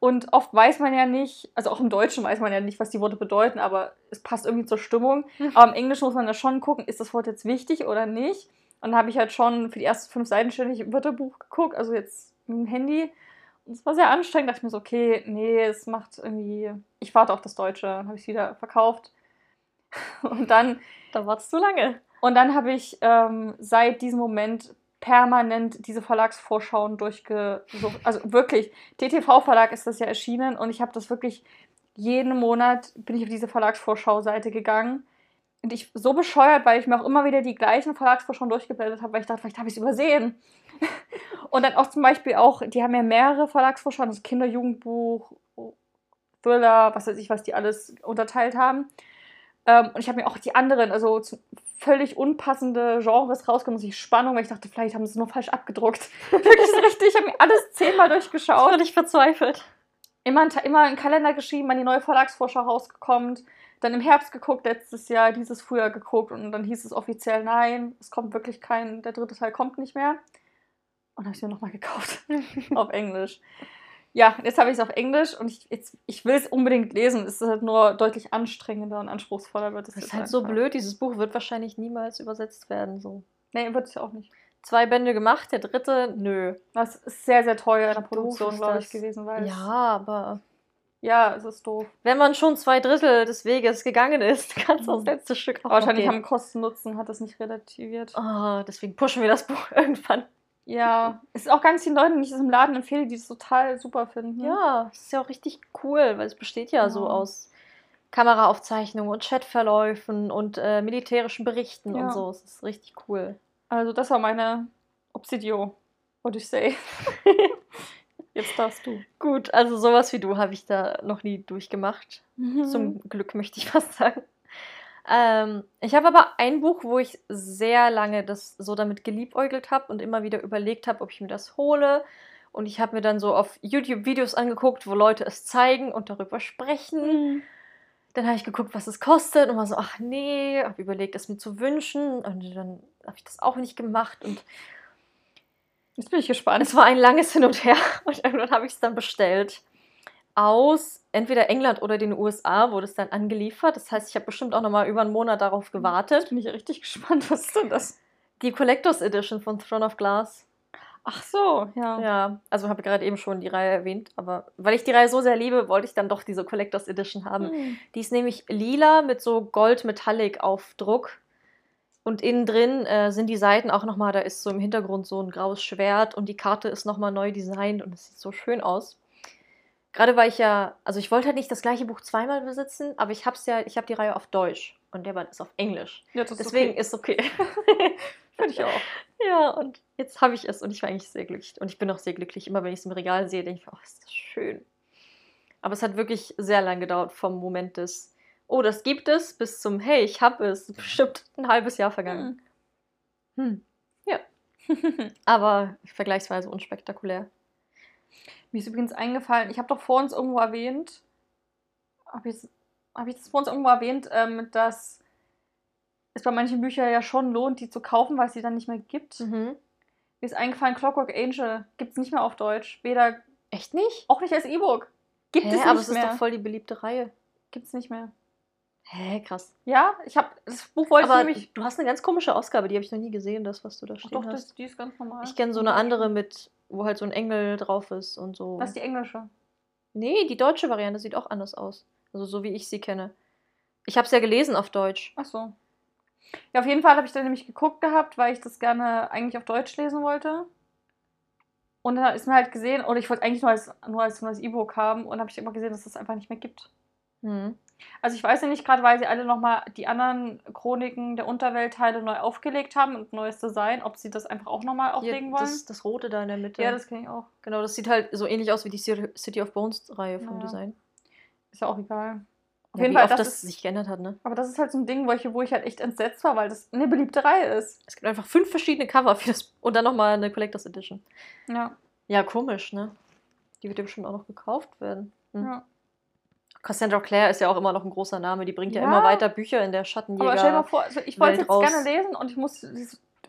Und oft weiß man ja nicht, also auch im Deutschen weiß man ja nicht, was die Worte bedeuten, aber es passt irgendwie zur Stimmung. Aber im Englischen muss man ja schon gucken, ist das Wort jetzt wichtig oder nicht. Und dann habe ich halt schon für die ersten fünf Seiten ständig Wörterbuch geguckt, also jetzt mit dem Handy. Und es war sehr anstrengend, dachte ich mir so, okay, nee, es macht irgendwie, ich warte auf das Deutsche. Dann habe ich es wieder verkauft. Und dann Da wartest du lange. Und dann habe ich ähm, seit diesem Moment permanent diese Verlagsvorschauen durchgesucht. Also wirklich, TTV-Verlag ist das ja erschienen und ich habe das wirklich jeden Monat bin ich auf diese Verlagsvorschau-Seite gegangen. Und ich so bescheuert, weil ich mir auch immer wieder die gleichen Verlagsvorschauen durchgeblättert habe, weil ich dachte, vielleicht habe ich es übersehen. und dann auch zum Beispiel auch, die haben ja mehrere Verlagsvorschauen, das Kinder-, Jugendbuch, Thriller, was weiß ich, was die alles unterteilt haben. Ähm, und ich habe mir auch die anderen, also völlig unpassende Genres rausgenommen, die Spannung, weil ich dachte, vielleicht haben sie es nur falsch abgedruckt. Wirklich so richtig, ich habe mir alles zehnmal durchgeschaut. Völlig verzweifelt. Immer, immer einen Kalender geschrieben, wann die neue Verlagsvorschau rausgekommen. Dann im Herbst geguckt, letztes Jahr, dieses Frühjahr geguckt und dann hieß es offiziell, nein, es kommt wirklich kein, der dritte Teil kommt nicht mehr. Und habe ich mir nochmal gekauft. auf Englisch. Ja, jetzt habe ich es auf Englisch und ich, jetzt, ich will es unbedingt lesen. Es ist halt nur deutlich anstrengender und anspruchsvoller wird es. Das ist halt so blöd. Dieses Buch wird wahrscheinlich niemals übersetzt werden. So. Nee, wird es ja auch nicht. Zwei Bände gemacht, der dritte, nö. Das ist sehr, sehr teuer in der Produktion, glaube ich, gewesen. Weil ja, aber. Ja, es ist doof. Wenn man schon zwei Drittel des Weges gegangen ist, kannst du das letzte Stück auch Wahrscheinlich haben Kosten-Nutzen hat das nicht relativiert. Oh, deswegen pushen wir das Buch irgendwann. Ja, es ist auch ganz vielen Leuten, die ich das im Laden empfehle, die es total super finden. Ja, es ist ja auch richtig cool, weil es besteht ja, ja. so aus Kameraaufzeichnungen und Chatverläufen und äh, militärischen Berichten ja. und so. Es ist richtig cool. Also, das war meine Obsidio Odyssey. Jetzt darfst du. Gut, also sowas wie du habe ich da noch nie durchgemacht. Mhm. Zum Glück möchte ich fast sagen. Ähm, ich habe aber ein Buch, wo ich sehr lange das so damit geliebäugelt habe und immer wieder überlegt habe, ob ich mir das hole. Und ich habe mir dann so auf YouTube Videos angeguckt, wo Leute es zeigen und darüber sprechen. Mhm. Dann habe ich geguckt, was es kostet und war so, ach nee, habe überlegt, es mir zu wünschen. Und dann habe ich das auch nicht gemacht. Und jetzt bin ich gespannt. Es war ein langes Hin und Her und irgendwann habe ich es dann bestellt aus entweder England oder den USA wurde es dann angeliefert. Das heißt, ich habe bestimmt auch noch mal über einen Monat darauf gewartet. Jetzt bin ich richtig gespannt. Was ist denn das? Die Collectors Edition von Throne of Glass. Ach so, ja. Ja, also habe ich gerade eben schon die Reihe erwähnt, aber weil ich die Reihe so sehr liebe, wollte ich dann doch diese Collectors Edition haben. Hm. Die ist nämlich lila mit so Gold Metallic Aufdruck. Und innen drin äh, sind die Seiten auch nochmal, da ist so im Hintergrund so ein graues Schwert und die Karte ist nochmal neu designt und es sieht so schön aus. Gerade weil ich ja, also ich wollte halt nicht das gleiche Buch zweimal besitzen, aber ich hab's ja, ich habe die Reihe auf Deutsch und der Band ist auf Englisch. Ja, das Deswegen okay. ist okay. Finde ich auch. Ja, und jetzt habe ich es und ich war eigentlich sehr glücklich. Und ich bin auch sehr glücklich. Immer wenn ich es im Regal sehe, denke ich, oh, ist das schön. Aber es hat wirklich sehr lang gedauert vom Moment des, oh, das gibt es, bis zum, hey, ich habe es. Bestimmt ein halbes Jahr vergangen. Hm. hm. Ja. Aber vergleichsweise unspektakulär. Mir ist übrigens eingefallen, ich habe doch vor uns irgendwo erwähnt, habe ich, hab ich das vor uns irgendwo erwähnt, ähm, dass es bei manchen Büchern ja schon lohnt, die zu kaufen, weil es sie dann nicht mehr gibt. Mhm. Mir ist eingefallen, Clockwork Angel gibt es nicht mehr auf Deutsch. Weder. Echt nicht? Auch nicht als E-Book. Gibt Hä, es nicht aber es ist doch voll die beliebte Reihe. Gibt es nicht mehr. Hä, krass. Ja, ich habe das Buch wollte aber ich nämlich. Du hast eine ganz komische Ausgabe, die habe ich noch nie gesehen, das, was du da stehen Ach doch, hast. Das, die ist ganz normal. Ich kenne so eine andere mit wo halt so ein Engel drauf ist und so. Was ist die englische? Nee, die deutsche Variante sieht auch anders aus. Also so wie ich sie kenne. Ich habe es ja gelesen auf Deutsch. Ach so. Ja, auf jeden Fall habe ich dann nämlich geguckt gehabt, weil ich das gerne eigentlich auf Deutsch lesen wollte. Und dann ist mir halt gesehen, oder ich wollte eigentlich nur als, nur als, nur als E-Book haben und habe ich immer gesehen, dass es das einfach nicht mehr gibt. Mhm. Also ich weiß ja nicht, gerade weil sie alle nochmal die anderen Chroniken der Unterweltteile neu aufgelegt haben und neues Design, ob sie das einfach auch nochmal auflegen ja, wollen. Das, Rote da in der Mitte. Ja, das kenne ich auch. Genau, das sieht halt so ähnlich aus wie die City of Bones Reihe vom ja. Design. Ist ja auch egal. Auf ja, jeden Fall, das, das sich geändert hat, ne? Aber das ist halt so ein Ding, wo ich, wo ich halt echt entsetzt war, weil das eine beliebte Reihe ist. Es gibt einfach fünf verschiedene Cover für das und dann nochmal eine Collectors Edition. Ja. Ja, komisch, ne? Die wird ja bestimmt auch noch gekauft werden. Hm. Ja. Cassandra Clare ist ja auch immer noch ein großer Name. Die bringt ja, ja immer weiter Bücher in der Schattenjäger. Aber stell dir mal vor, also ich wollte es jetzt raus. gerne lesen und ich muss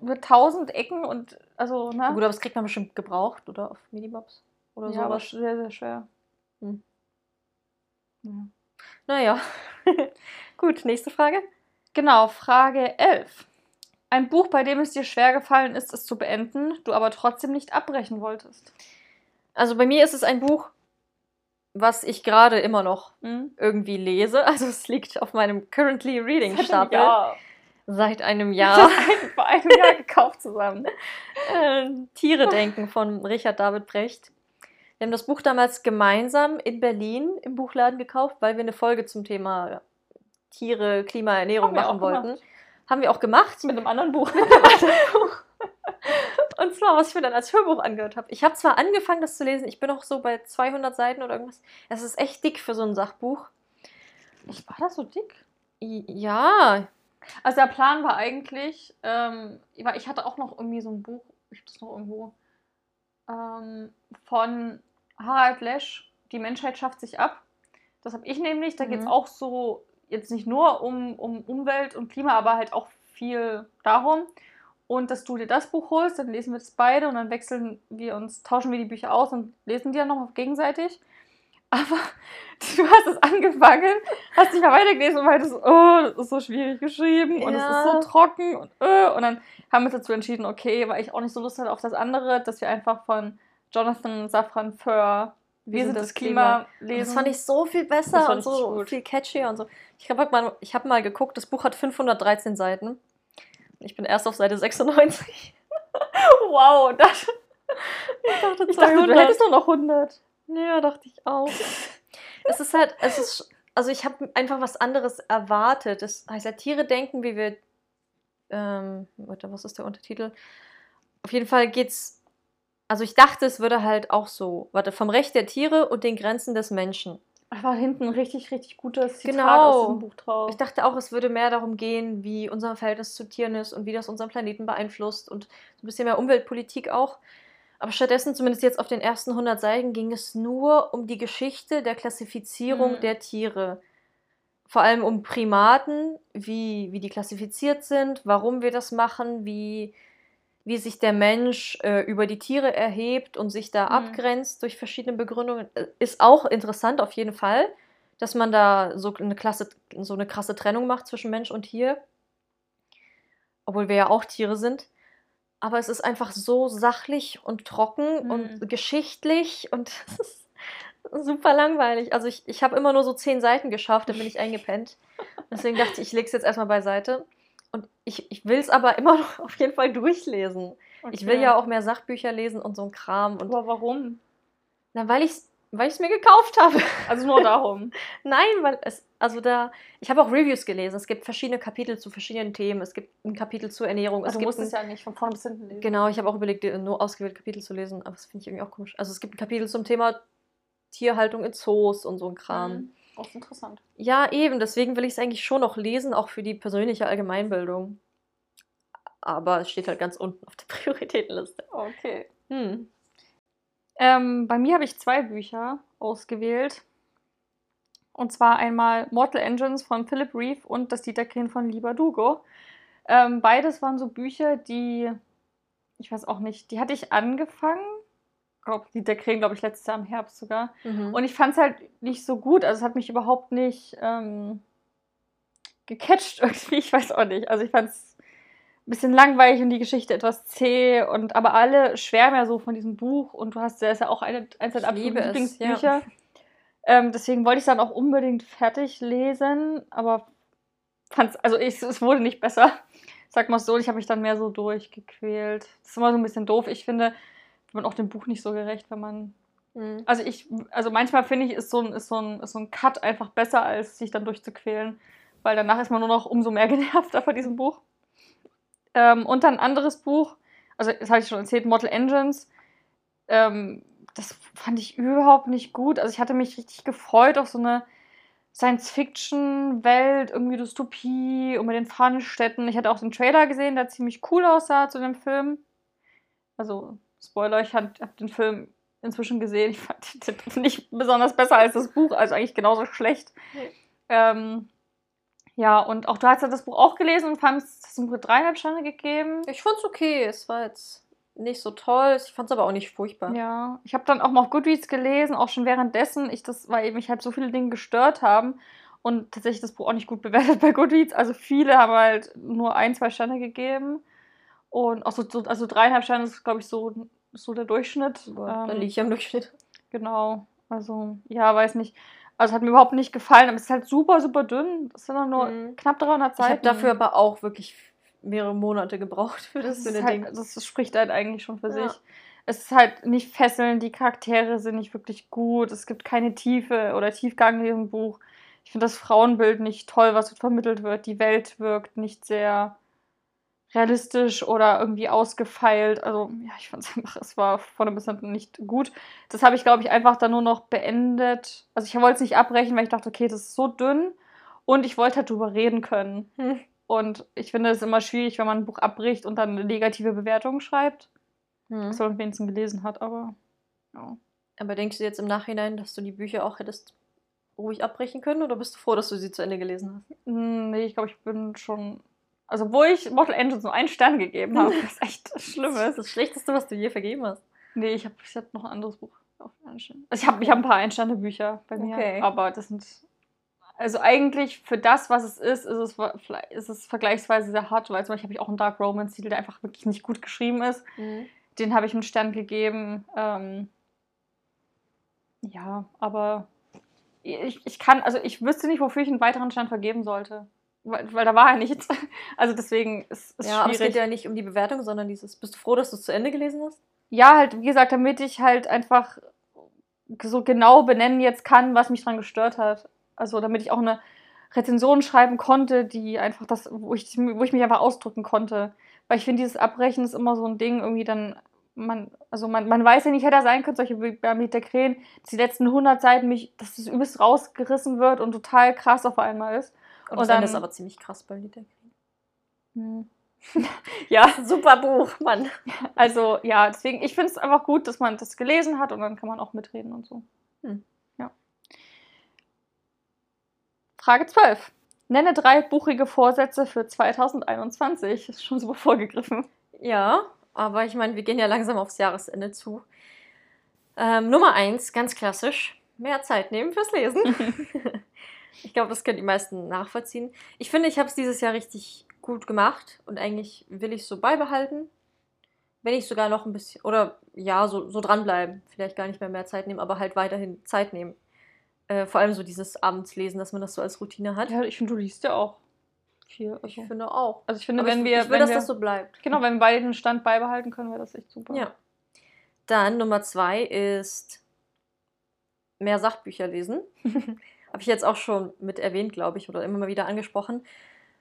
mit tausend Ecken und also, ne? Gut, aber das kriegt man bestimmt gebraucht, oder? Auf Minibobs oder ja, sowas. Ja, sehr, sehr schwer. Hm. Ja. Naja. Gut, nächste Frage. Genau, Frage 11. Ein Buch, bei dem es dir schwer gefallen ist, es zu beenden, du aber trotzdem nicht abbrechen wolltest. Also bei mir ist es ein Buch, was ich gerade immer noch mhm. irgendwie lese. Also es liegt auf meinem Currently Reading Stapel. Ja. Seit einem Jahr. Vor einem Jahr gekauft zusammen. äh, Tiere denken von Richard David Brecht. Wir haben das Buch damals gemeinsam in Berlin im Buchladen gekauft, weil wir eine Folge zum Thema Tiere, Klima, Ernährung machen wollten. gemacht. Haben wir auch gemacht. Mit einem anderen Buch. Und zwar, was ich mir dann als Hörbuch angehört habe. Ich habe zwar angefangen, das zu lesen, ich bin auch so bei 200 Seiten oder irgendwas. Es ist echt dick für so ein Sachbuch. Ich war das so dick? I- Ja, Also der Plan war eigentlich, ähm, ich hatte auch noch irgendwie so ein Buch, ich hab das noch irgendwo, ähm, von Harald Lesch, Die Menschheit schafft sich ab. Das habe ich nämlich, da geht es Mhm. auch so, jetzt nicht nur um, um Umwelt und Klima, aber halt auch viel darum. Und dass du dir das Buch holst, dann lesen wir das beide und dann wechseln wir uns, tauschen wir die Bücher aus und lesen die dann nochmal gegenseitig. Aber du hast es angefangen, hast nicht mehr weitergelesen und meintest, oh, das ist so schwierig geschrieben und es ist so Ja. trocken und äh, und dann haben wir uns dazu entschieden, okay, weil ich auch nicht so Lust hatte auf das andere, dass wir einfach von Jonathan Safran Foer Wir, sind, das Klima, lesen. das fand ich so viel Das besser und so gut. viel catchier und so. Ich habe mal, ich hab mal geguckt, das Buch hat 513 Seiten. Ich bin erst auf Seite 96. wow, das, Ich dachte ich dachte, du hättest nur noch 100. Ja, dachte ich auch. es ist halt, es ist, also ich habe einfach was anderes erwartet. Das heißt ja, Tiere denken, wie wir, ähm, warte, was ist der Untertitel? Auf jeden Fall geht's, also ich dachte, es würde halt auch so, warte, vom Recht der Tiere und den Grenzen des Menschen. War hinten ein richtig, richtig gutes Zitat Genau. aus diesem Buch drauf. Ich dachte auch, es würde mehr darum gehen, wie unser Verhältnis zu Tieren ist und wie das unseren Planeten beeinflusst und so ein bisschen mehr Umweltpolitik auch. Aber stattdessen, zumindest jetzt auf den ersten 100 Seiten, ging es nur um die Geschichte der Klassifizierung Mhm. der Tiere. Vor allem um Primaten, wie, wie die klassifiziert sind, warum wir das machen, wie, wie sich der Mensch äh, über die Tiere erhebt und sich da Mhm. abgrenzt durch verschiedene Begründungen. Äh, Ist auch interessant auf jeden Fall, dass man da so eine, Klasse, so eine krasse Trennung macht zwischen Mensch und Tier. Obwohl wir ja auch Tiere sind. Aber es ist einfach so sachlich und trocken Mhm. und geschichtlich und es ist super langweilig. Also ich, ich habe immer nur so zehn Seiten geschafft, dann bin ich eingepennt. Deswegen dachte ich, ich lege es jetzt erstmal beiseite. Und ich, ich will es aber immer noch auf jeden Fall durchlesen. Ich will Okay. ja auch mehr Sachbücher lesen und so ein Kram. Und Aber warum? na, weil ich es weil ich's mir gekauft habe. Also nur darum. Nein, weil es, also da, ich habe auch Reviews gelesen. Es gibt verschiedene Kapitel zu verschiedenen Themen. Es gibt ein Kapitel zur Ernährung. Es Also du gibt musst ein, es ja nicht von vorne bis hinten lesen. Genau, ich habe auch überlegt, äh, nur ausgewählte Kapitel zu lesen, aber das finde ich irgendwie auch komisch. Also es gibt ein Kapitel zum Thema Tierhaltung in Zoos und so ein Kram. Mhm. Auch interessant. Ja, eben, deswegen will ich es eigentlich schon noch lesen, auch für die persönliche Allgemeinbildung. Aber es steht halt ganz unten auf der Prioritätenliste. Okay. Hm. Ähm, bei mir habe ich zwei Bücher ausgewählt. Und zwar einmal Mortal Engines von Philip Reeve und Das Dieterkind von Lieber Dugo. Ähm, beides waren so Bücher, die, ich weiß auch nicht, die hatte ich angefangen. Glaub, Dieterkind, glaube ich, letztes Jahr im Herbst sogar. Mhm. Und ich fand es halt nicht so gut. Also es hat mich überhaupt nicht ähm, gecatcht irgendwie. Ich weiß auch nicht. Also ich fand es ein bisschen langweilig und die Geschichte etwas zäh. Und aber alle schwärmen ja so von diesem Buch. Und du hast ja, ist ja auch eine, deiner Ich liebe absoluten es, ja. Lieblingsbücher. Ähm, deswegen wollte ich es dann auch unbedingt fertig lesen. Aber fand's, also ich, es wurde nicht besser. Sag mal so, ich habe mich dann mehr so durchgequält. Das ist immer so ein bisschen doof. Ich finde, man auch dem Buch nicht so gerecht, wenn man Mhm. also ich, also manchmal finde ich, ist so, ein, ist, so ein, ist so ein Cut einfach besser, als sich dann durchzuquälen. Weil danach ist man nur noch umso mehr genervter von diesem Buch. Ähm, und dann ein anderes Buch, also das habe ich schon erzählt, Mortal Engines. Ähm, das fand ich überhaupt nicht gut. Also ich hatte mich richtig gefreut auf so eine Science-Fiction-Welt, irgendwie Dystopie und mit den Fahnenstädten. Ich hatte auch den Trailer gesehen, der ziemlich cool aussah zu dem Film. Also, Spoiler, ich habe hab den Film inzwischen gesehen. Ich fand den nicht besonders besser als das Buch, also eigentlich genauso schlecht. Nee. Ähm, ja, und auch du hast ja das Buch auch gelesen und fandest es dreieinhalb Sterne gegeben. Ich fand's okay. Es war jetzt nicht so toll. Ich fand's aber auch nicht furchtbar. Ja, ich habe dann auch mal auf Goodreads gelesen, auch schon währenddessen, ich das, weil mich halt so viele Dinge gestört haben und tatsächlich das Buch auch nicht gut bewertet bei Goodreads. Also viele haben halt nur ein, zwei Sterne gegeben und auch so, so also dreieinhalb Sterne ist, glaube ich, so, so der Durchschnitt. Dann Ähm, liege ich am Durchschnitt. Genau, also ja, weiß nicht. Also hat mir überhaupt nicht gefallen, aber es ist halt super, super dünn. Das sind doch nur Mhm. knapp 300 Ich Seiten. habe dafür aber auch wirklich mehrere Monate gebraucht für das, das, halt, das spricht halt eigentlich schon für Ja. sich. Es ist halt nicht fesselnd, die Charaktere sind nicht wirklich gut, es gibt keine Tiefe oder Tiefgang in diesem Buch. Ich finde das Frauenbild nicht toll, was vermittelt wird. Die Welt wirkt nicht sehr realistisch oder irgendwie ausgefeilt. Also, ja, ich fand es einfach, es war von bis hinten nicht gut. Das habe ich, glaube ich, einfach dann nur noch beendet. Also, ich wollte es nicht abbrechen, weil ich dachte, okay, das ist so dünn und ich wollte halt drüber reden können. Hm. Und ich finde es immer schwierig, wenn man ein Buch abbricht und dann eine negative Bewertung schreibt. Hm. Das man wenigstens gelesen hat, aber ja. Aber denkst du jetzt im Nachhinein, dass du die Bücher auch hättest ruhig abbrechen können oder bist du froh, dass du sie zu Ende gelesen hast? Hm, Nee, ich glaube, ich bin schon. Also, wo ich Mortal Engines nur einen Stern gegeben habe, was echt schlimm Das ist ist. das Schlechteste, was du je vergeben hast. Nee, ich habe ich hab noch ein anderes Buch auf Einstern. Also, ich habe ich hab ein paar Einsterne-Bücher bei mir, Okay. aber das sind. Also, eigentlich für das, was es ist, ist es, ist es vergleichsweise sehr hart, weil zum Beispiel habe ich auch einen Dark Romance-Titel, der einfach wirklich nicht gut geschrieben ist. Den habe ich einen Stern gegeben. Ähm, ja, aber ich, ich kann, also ich wüsste nicht, wofür ich einen weiteren Stern vergeben sollte. Weil, weil da war ja nichts. Also deswegen ist es Ja, aber es schwierig. geht ja nicht um die Bewertung, sondern dieses, bist du froh, dass du es zu Ende gelesen hast? ja, halt, wie gesagt, damit ich halt einfach so genau benennen jetzt kann, was mich dran gestört hat. Also damit ich auch eine Rezension schreiben konnte, die einfach das, wo ich, wo ich mich einfach ausdrücken konnte. Weil ich finde, dieses Abbrechen ist immer so ein Ding, irgendwie dann, man, also man, man weiß ja nicht, hätte er sein können, solche Meter Krähen, dass die letzten 100 Seiten mich, dass das übelst rausgerissen wird und total krass auf einmal ist. Und, Und das Ende dann- ist aber ziemlich krass bei Lieder. Ja, Super Buch, Mann. also ja, deswegen, ich finde es einfach gut, dass man das gelesen hat und dann kann man auch mitreden und so. Hm. Ja. Frage 12. Nenne drei buchige Vorsätze für 2021. Ist schon super vorgegriffen. Ja, aber ich meine, wir gehen ja langsam aufs Jahresende zu. Ähm, Nummer eins, ganz klassisch, mehr Zeit nehmen fürs Lesen. ich glaube, das können die meisten nachvollziehen. Ich finde, ich habe es dieses Jahr richtig gut gemacht und eigentlich will ich es so beibehalten. Wenn ich sogar noch ein bisschen, oder ja, so, so dranbleiben. Vielleicht gar nicht mehr mehr Zeit nehmen, aber halt weiterhin Zeit nehmen. Äh, vor allem so dieses Abendslesen, dass man das so als Routine hat. Ja, ich finde, du liest ja auch viel. ich Also, finde auch. also ich finde, Aber wenn ich, wir, ich will, wenn dass wir das so bleibt. genau, wenn wir beide den Stand beibehalten können, wäre das echt super. Ja. Dann Nummer zwei ist mehr Sachbücher lesen. Habe ich jetzt auch schon mit erwähnt, glaube ich, oder immer mal wieder angesprochen.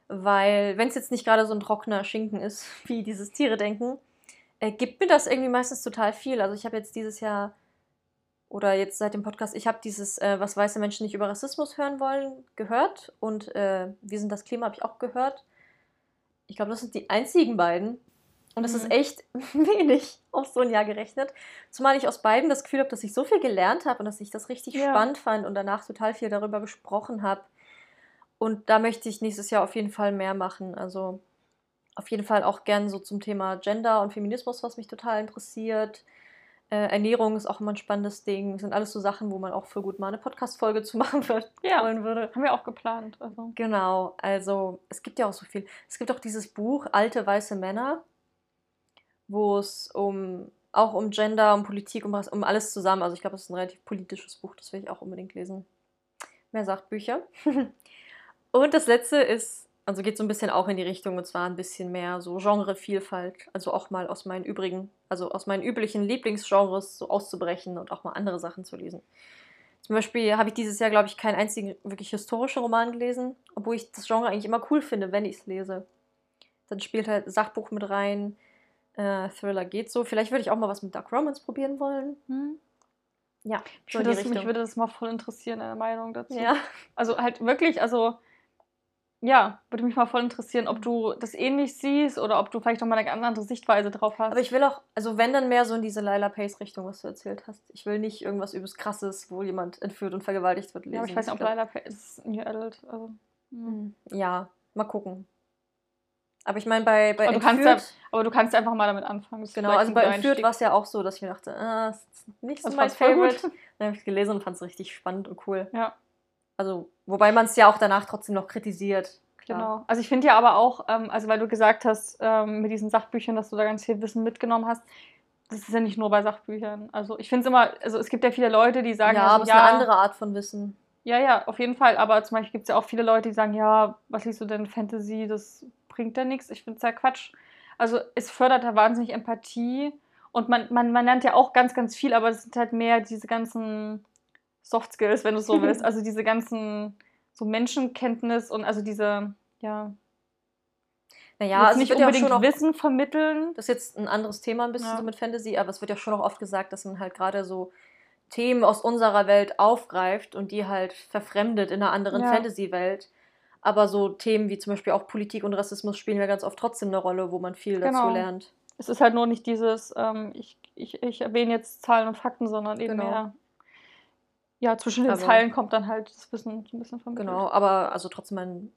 Weil, wenn es jetzt nicht gerade so ein trockener Schinken ist, wie dieses Tiere denken, äh, gibt mir das irgendwie meistens total viel. Also ich habe jetzt dieses Jahr oder jetzt seit dem Podcast, ich habe dieses, äh, was weiße Menschen nicht über Rassismus hören wollen, gehört. Und äh, Wir sind das Klima habe ich auch gehört. Ich glaube, das sind die einzigen beiden. Und das Mhm. ist echt wenig auf so ein Jahr gerechnet. Zumal ich aus beiden das Gefühl habe, dass ich so viel gelernt habe und dass ich das richtig Ja. spannend fand und danach total viel darüber gesprochen habe. Und da möchte ich nächstes Jahr auf jeden Fall mehr machen. Also auf jeden Fall auch gern so zum Thema Gender und Feminismus, was mich total interessiert. Äh, Ernährung ist auch immer ein spannendes Ding. Das sind alles so Sachen, wo man auch für gut mal eine Podcast-Folge zu machen wird, Ja. wollen würde. Haben wir auch geplant. Also. Genau, also es gibt ja auch so viel. Es gibt auch dieses Buch Alte weiße Männer, wo es um auch um Gender, um Politik, um, um alles zusammen. Also ich glaube, es ist ein relativ politisches Buch, das will ich auch unbedingt lesen. Mehr Sachbücher. Und das letzte ist, also geht so ein bisschen auch in die Richtung, und zwar ein bisschen mehr so Genrevielfalt. Also auch mal aus meinen übrigen, also aus meinen üblichen Lieblingsgenres so auszubrechen und auch mal andere Sachen zu lesen. Zum Beispiel habe ich dieses Jahr, glaube ich, keinen einzigen wirklich historischen Roman gelesen, obwohl ich das Genre eigentlich immer cool finde, wenn ich es lese. Dann spielt halt Sachbuch mit rein, äh, Thriller geht so. Vielleicht würde ich auch mal was mit Dark Romance probieren wollen. Hm? Ja, Ich so würde das, mich würde das mal voll interessieren, deine Meinung dazu. Ja. Also halt wirklich, also ja, würde mich mal voll interessieren, ob du das ähnlich siehst oder ob du vielleicht noch mal eine ganz andere Sichtweise drauf hast. Aber ich will auch, also wenn dann mehr so in diese Lila Pace-Richtung, was du erzählt hast. Ich will nicht irgendwas übelst krasses, wo jemand entführt und vergewaltigt wird, lesen. ja, aber ich weiß nicht, ob glaub- leider ist New Adult. Also, hm. Hm, Ja, mal gucken. Aber ich meine, bei, bei Aber du kannst Entführt, Aber du kannst einfach mal damit anfangen. Genau, also bei Entführt war es ja auch so, dass ich mir dachte, ah, das ist nicht so Das mein. Favorite. Dann habe ich es gelesen und fand es richtig spannend und cool. Ja, Also, wobei man es ja auch danach trotzdem noch kritisiert. Klar. genau. Also ich finde ja aber auch, ähm, also weil du gesagt hast, ähm, mit diesen Sachbüchern, dass du da ganz viel Wissen mitgenommen hast, das ist ja nicht nur bei Sachbüchern. Also ich finde es immer, also es gibt ja viele Leute, die sagen, ja, also, aber es ist eine andere Art von Wissen. Ja, ja, auf jeden Fall. Aber zum Beispiel gibt es ja auch viele Leute, die sagen, ja, was liest du denn Fantasy? Das bringt ja nichts. Ich finde es ja Quatsch. Also es fördert da wahnsinnig Empathie. Und man, man, man lernt ja auch ganz, ganz viel, aber es sind halt mehr diese ganzen Soft Skills, wenn du so willst. Also diese ganzen so Menschenkenntnis und also diese, ja. Naja, also nicht wird ja unbedingt schon auch, Wissen vermitteln. das ist jetzt ein anderes Thema ein bisschen Ja. so mit Fantasy, aber es wird ja schon auch oft gesagt, dass man halt gerade so Themen aus unserer Welt aufgreift und die halt verfremdet in einer anderen Ja. Fantasy-Welt. Aber so Themen wie zum Beispiel auch Politik und Rassismus spielen ja ganz oft trotzdem eine Rolle, wo man viel dazu Genau. lernt. Es ist halt nur nicht dieses, ähm, ich, ich, ich erwähne jetzt Zahlen und Fakten, sondern eben Genau. mehr, ja, zwischen den Aber- Zeilen kommt dann halt das Wissen so ein bisschen vermittelt. Genau, aber also trotzdem, man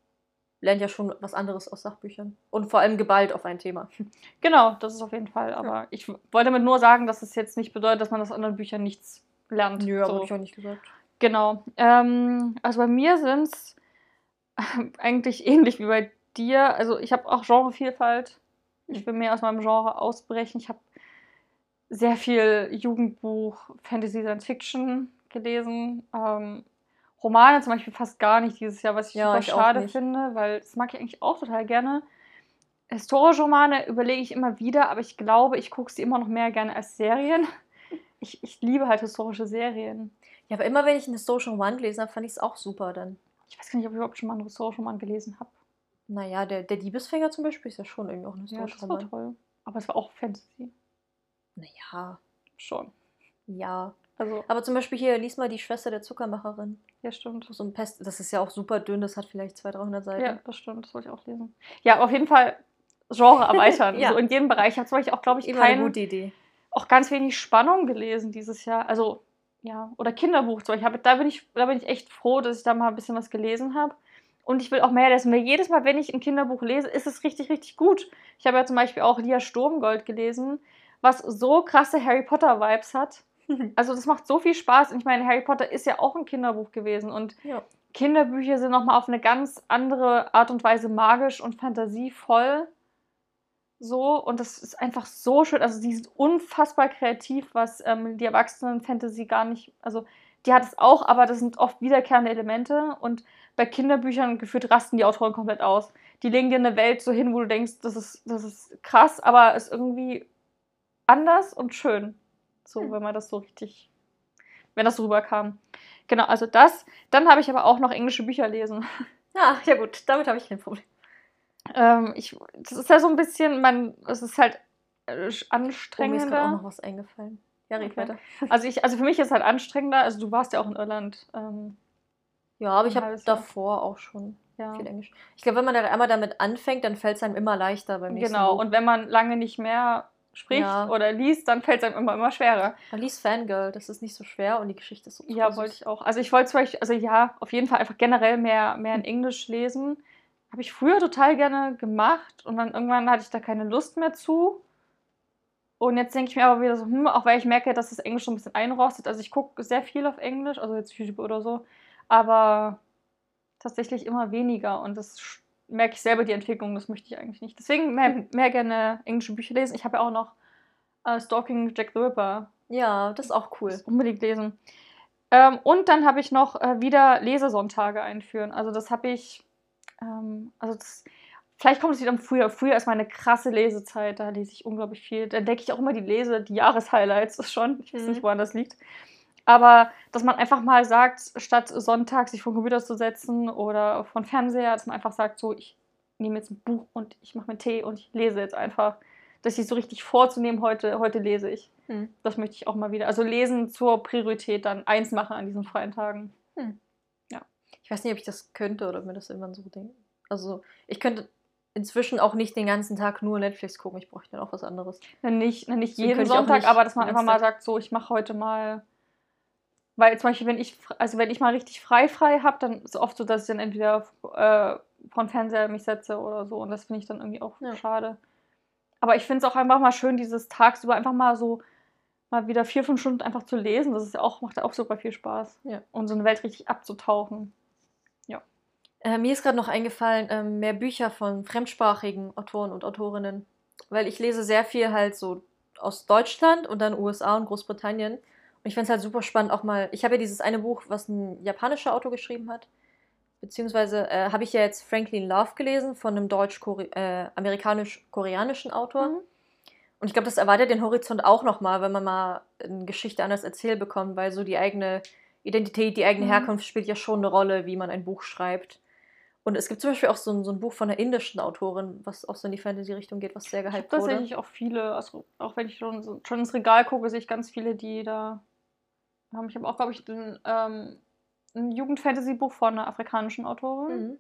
lernt ja schon was anderes aus Sachbüchern. Und vor allem geballt auf ein Thema. Genau, das ist auf jeden Fall. Aber ich w- wollte damit nur sagen, dass es jetzt nicht bedeutet, dass man aus anderen Büchern nichts lernt. Nö, aber so. ich auch nicht gesagt. Genau. Ähm, also bei mir sind es eigentlich ähnlich wie bei dir. Also ich habe auch Genrevielfalt. Ich will mehr aus meinem Genre ausbrechen. Ich habe sehr viel Jugendbuch, Fantasy, Science Fiction gelesen. Ähm, Romane zum Beispiel fast gar nicht dieses Jahr, was ich Ja, super ich schade finde, weil das mag ich eigentlich auch total gerne. Historische Romane überlege ich immer wieder, aber ich glaube, ich gucke sie immer noch mehr gerne als Serien. Ich, ich liebe halt historische Serien. Ja, aber immer wenn ich einen historischen Roman gelesen habe, fand ich es auch super dann. Ich weiß gar nicht, ob ich überhaupt schon mal einen historischen Roman gelesen habe. Naja, der, der Diebesfänger zum Beispiel ist ja schon irgendwie auch ein Ja, historischer das war Roman. toll. Aber es war auch Fantasy. Naja, Schon. ja. Also, Aber zum Beispiel hier, lies mal die Schwester der Zuckermacherin. ja, stimmt. So ein Pest, das ist ja auch super dünn, das hat vielleicht 200, 300 Seiten. Ja, das stimmt. Das wollte ich auch lesen. Ja, auf jeden Fall Genre erweitern. Ja. So in jedem Bereich. Ich habe zum Beispiel auch, glaube ich, Immer eine kein, gute Idee. Auch ganz wenig Spannung gelesen dieses Jahr. Also, ja, oder Kinderbuch. Beispiel. Ich habe- Da bin, ich, da bin ich echt froh, dass ich da mal ein bisschen was gelesen habe. Und ich will auch mehr lesen, weil jedes Mal, wenn ich ein Kinderbuch lese, ist es richtig, richtig gut. Ich habe ja zum Beispiel auch Lia Sturmgold gelesen, was so krasse Harry Potter-Vibes hat. Also das macht so viel Spaß. Und ich meine, Harry Potter ist ja auch ein Kinderbuch gewesen. Und Ja. Kinderbücher sind nochmal auf eine ganz andere Art und Weise magisch und fantasievoll. So, und das ist einfach so schön. Also, die sind unfassbar kreativ, was ähm, die Erwachsenen-Fantasy gar nicht. Also, die hat es auch, aber das sind oft wiederkehrende Elemente. Und bei Kinderbüchern gefühlt rasten die Autoren komplett aus. Die legen dir eine Welt so hin, wo du denkst, das ist, das ist krass, aber ist irgendwie anders und schön. So, Hm. wenn man das so richtig. Wenn das so rüberkam. Genau, also das. Dann habe ich aber auch noch englische Bücher lesen. Ja, ja gut, damit habe ich kein Problem. Ähm, ich, das ist ja so ein bisschen, man, es ist halt äh, Oh, mir ist gerade auch anstrengender. noch was eingefallen. Ja, red Okay. weiter. Also ich, also für mich ist es halt anstrengender. Also du warst ja auch in Irland. Ähm, Ja, aber ich habe davor auch schon ja. viel Englisch. Ich glaube, wenn man da einmal damit anfängt, dann fällt es einem immer leichter beim nächsten Genau. Buch. Und wenn man lange nicht mehr spricht Ja. oder liest, dann fällt es einem immer, immer schwerer. Man liest Fangirl, das ist nicht so schwer und die Geschichte ist so Ja, wollte ich auch. Also ich wollte zum Beispiel, also ja, auf jeden Fall einfach generell mehr, mehr in Englisch lesen. Habe ich früher total gerne gemacht und dann irgendwann hatte ich da keine Lust mehr zu. Und jetzt denke ich mir aber wieder so, hm, auch weil ich merke, dass das Englisch so ein bisschen einrostet. Also ich gucke sehr viel auf Englisch, also jetzt YouTube oder so, aber tatsächlich immer weniger und das merke ich selber die Entwicklung, das möchte ich eigentlich nicht. Deswegen mehr, mehr gerne englische Bücher lesen. Ich habe ja auch noch äh, Stalking Jack the Ripper Ja, das ist auch cool. unbedingt lesen. Ähm, und dann habe ich noch äh, wieder Lesesonntage einführen. Also das habe ich, ähm, also das, vielleicht kommt es wieder im Frühjahr. Frühjahr ist meine krasse Lesezeit, da lese ich unglaublich viel. Da entdecke ich auch immer die Lese, die Jahreshighlights ist schon. Ich weiß Mhm. nicht, woran das liegt. Aber dass man einfach mal sagt, statt Sonntag sich vor den Computer zu setzen oder von Fernseher, dass man einfach sagt, so, ich nehme jetzt ein Buch und ich mache mir Tee und ich lese jetzt einfach. Das sich so richtig vorzunehmen, heute, heute lese ich. Hm. Das möchte ich auch mal wieder. Also lesen zur Priorität dann eins machen an diesen freien Tagen. Ich weiß nicht, ob ich das könnte oder mir das irgendwann so denkt. Also, ich könnte inzwischen auch nicht den ganzen Tag nur Netflix gucken. Ich bräuchte dann auch was anderes. Dann nicht, dann nicht jeden Sonntag, nicht aber dass man einfach mal sagt, so, ich mache heute mal. Weil zum Beispiel, wenn ich, also wenn ich mal richtig frei frei habe, dann ist es oft so, dass ich dann entweder äh, von Fernseher mich setze oder so. Und das finde ich dann irgendwie auch Ja. schade. Aber ich finde es auch einfach mal schön, dieses tagsüber einfach mal so mal wieder vier, fünf Stunden einfach zu lesen. Das ist ja auch, macht ja auch super viel Spaß. Ja. Und so eine Welt richtig abzutauchen. Äh, mir ist gerade noch eingefallen, ähm, mehr Bücher von fremdsprachigen Autoren und Autorinnen. Weil ich lese sehr viel halt so aus Deutschland und dann USA und Großbritannien. Und ich fände es halt super spannend, auch mal. Ich habe ja dieses eine Buch, was ein japanischer Autor geschrieben hat. Beziehungsweise äh, habe ich ja jetzt Franklin Love gelesen von einem deutsch-amerikanisch-koreanischen Autor. Mhm. Und ich glaube, das erweitert den Horizont auch nochmal, wenn man mal eine Geschichte anders erzählt bekommt, weil so die eigene Identität, die eigene Mhm. Herkunft spielt ja schon eine Rolle, wie man ein Buch schreibt. Und es gibt zum Beispiel auch so ein, so ein Buch von einer indischen Autorin, was auch so in die Fantasy-Richtung geht, was sehr Ich gehypt wurde. tatsächlich auch viele, also auch wenn ich schon, schon ins Regal gucke, sehe ich ganz viele, die da haben. Ich habe auch, glaube ich, ein, ähm, ein Jugend-Fantasy-Buch von einer afrikanischen Autorin. Mhm.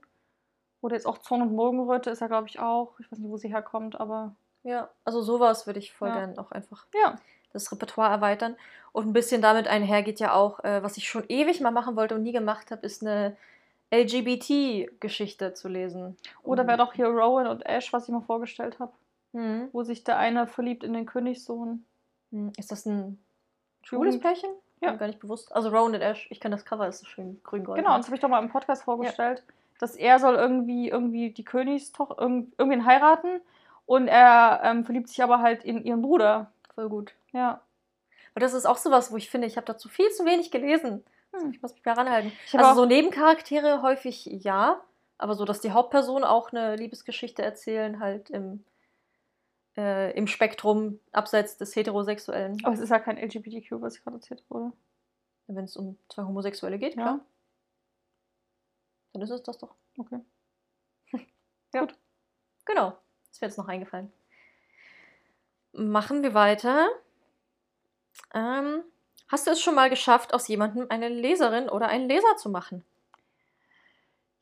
Oder jetzt auch Zorn und Morgenröte ist ja, glaube ich, auch. Ich weiß nicht, wo sie herkommt, aber Ja, also sowas würde ich voll Ja. gern auch einfach ja. das Repertoire erweitern. Und ein bisschen damit einher geht ja auch, äh, was ich schon ewig mal machen wollte und nie gemacht habe, ist eine LGBT-Geschichte zu lesen. Oder wäre doch hier Rowan und Ash, was ich mal vorgestellt habe, Mhm. wo sich der eine verliebt in den Königssohn. Hm, Ist das ein schwules Pärchen? Ja. Mir Gar nicht bewusst. Also Rowan und Ash, ich kenne das Cover, ist so schön grün-gold. Genau, und das habe ich doch mal im Podcast vorgestellt, dass er soll irgendwie, irgendwie die Königstochter, irgend, irgendwen heiraten und er ähm, verliebt sich aber halt in ihren Bruder. voll gut. Ja. Aber das ist auch sowas, wo ich finde, ich habe dazu viel zu wenig gelesen. Hm. Ich muss mich mehr ranhalten. Also so Nebencharaktere häufig ja, aber so, dass die Hauptpersonen auch eine Liebesgeschichte erzählen, halt im, äh, im Spektrum abseits des Heterosexuellen. Aber es ist ja kein LGBTQ, was ich gerade erzählt wurde. Wenn es um zwei Homosexuelle geht, Ja. klar. Dann ist es das doch. Okay. ja. Gut. Genau. Ist mir jetzt noch eingefallen. Machen wir weiter. Ähm, hast du es schon mal geschafft, aus jemandem eine Leserin oder einen Leser zu machen?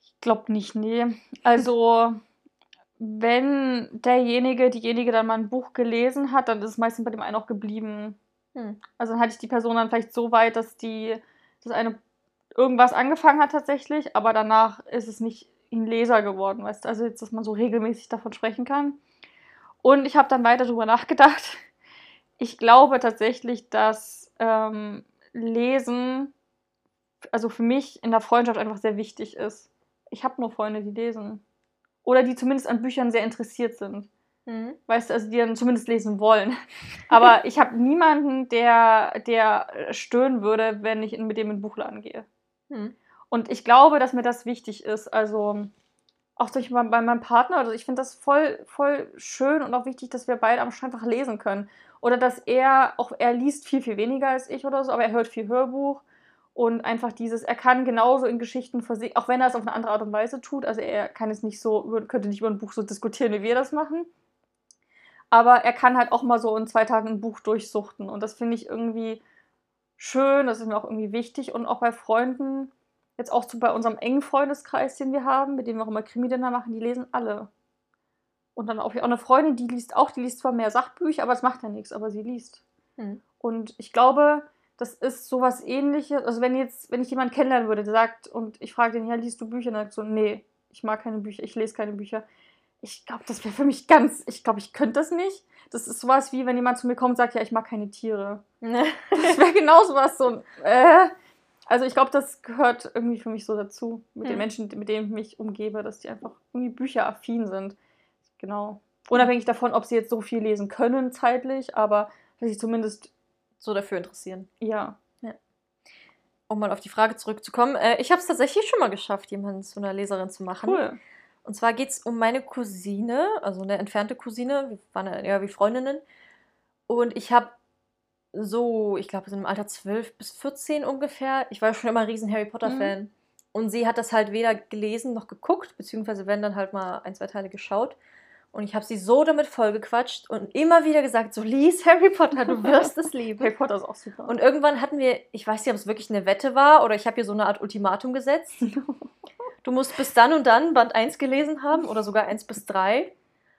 Ich glaube nicht, nee. Also, wenn derjenige, diejenige dann mal ein Buch gelesen hat, dann ist es meistens bei dem einen auch geblieben. Hm. Also dann hatte ich die Person dann vielleicht so weit, dass die, dass eine irgendwas angefangen hat tatsächlich, aber danach ist es nicht ein Leser geworden, weißt du, also jetzt, dass man so regelmäßig davon sprechen kann. Und ich habe dann weiter darüber nachgedacht. Ich glaube tatsächlich, dass ähm, Lesen, also für mich in der Freundschaft einfach sehr wichtig ist. Ich habe nur Freunde, die lesen. Oder die zumindest an Büchern sehr interessiert sind. Mhm. Weißt du, also die dann zumindest lesen wollen. Aber ich habe niemanden, der, der stören würde, wenn ich mit dem in den Buchladen gehe. Hm. Und ich glaube, dass mir das wichtig ist. Also auch durch mein, bei meinem Partner. Also ich finde das voll, voll schön und auch wichtig, dass wir beide am einfach lesen können. Oder dass er, auch er liest viel, viel weniger als ich oder so, aber er hört viel Hörbuch. Und einfach dieses, er kann genauso in Geschichten versehen, auch wenn er es auf eine andere Art und Weise tut. Also er kann es nicht so, könnte nicht über ein Buch so diskutieren, wie wir das machen. Aber er kann halt auch mal so in zwei Tagen ein Buch durchsuchten. Und das finde ich irgendwie schön, das ist mir auch irgendwie wichtig. Und auch bei Freunden, jetzt auch so bei unserem engen Freundeskreis, den wir haben, mit dem wir auch immer Krimi-Dinner machen, die lesen alle. Und dann auch, auch eine Freundin, die liest auch, die liest zwar mehr Sachbücher, aber es macht ja nichts, aber sie liest. Hm. Und ich glaube, das ist sowas ähnliches. Also wenn jetzt, wenn ich jemanden kennenlernen würde, der sagt, und ich frage den, ja, liest du Bücher? Und er sagt so, nee, ich mag keine Bücher, ich lese keine Bücher. Ich glaube, das wäre für mich ganz, ich glaube, ich könnte das nicht. Das ist sowas wie, wenn jemand zu mir kommt und sagt, ja, ich mag keine Tiere. Das wäre genau sowas, so ein, äh. Also ich glaube, das gehört irgendwie für mich so dazu, mit den Hm. Menschen, mit denen ich mich umgebe, dass die einfach irgendwie bücheraffin sind. Genau. Unabhängig davon, ob sie jetzt so viel lesen können zeitlich, aber dass sie zumindest, so dafür interessieren. ja. Um mal auf die Frage zurückzukommen. Äh, ich habe es tatsächlich schon mal geschafft, jemanden zu einer Leserin zu machen. Cool. Und zwar geht es um meine Cousine, also eine entfernte Cousine. Wir waren ja wie Freundinnen. Und ich habe so, ich glaube, so im Alter 12 bis 14 ungefähr, ich war schon immer ein riesen Harry Potter-Fan. Und sie hat das halt weder gelesen noch geguckt, beziehungsweise wenn dann halt mal ein, zwei Teile geschaut. Und ich habe sie so damit vollgequatscht und immer wieder gesagt, so lies Harry Potter, du wirst es lieben. Harry Potter ist auch super. Und irgendwann hatten wir, ich weiß nicht, ob es wirklich eine Wette war oder ich habe hier so eine Art Ultimatum gesetzt. Du musst bis dann und dann Band 1 gelesen haben oder sogar 1 bis 3.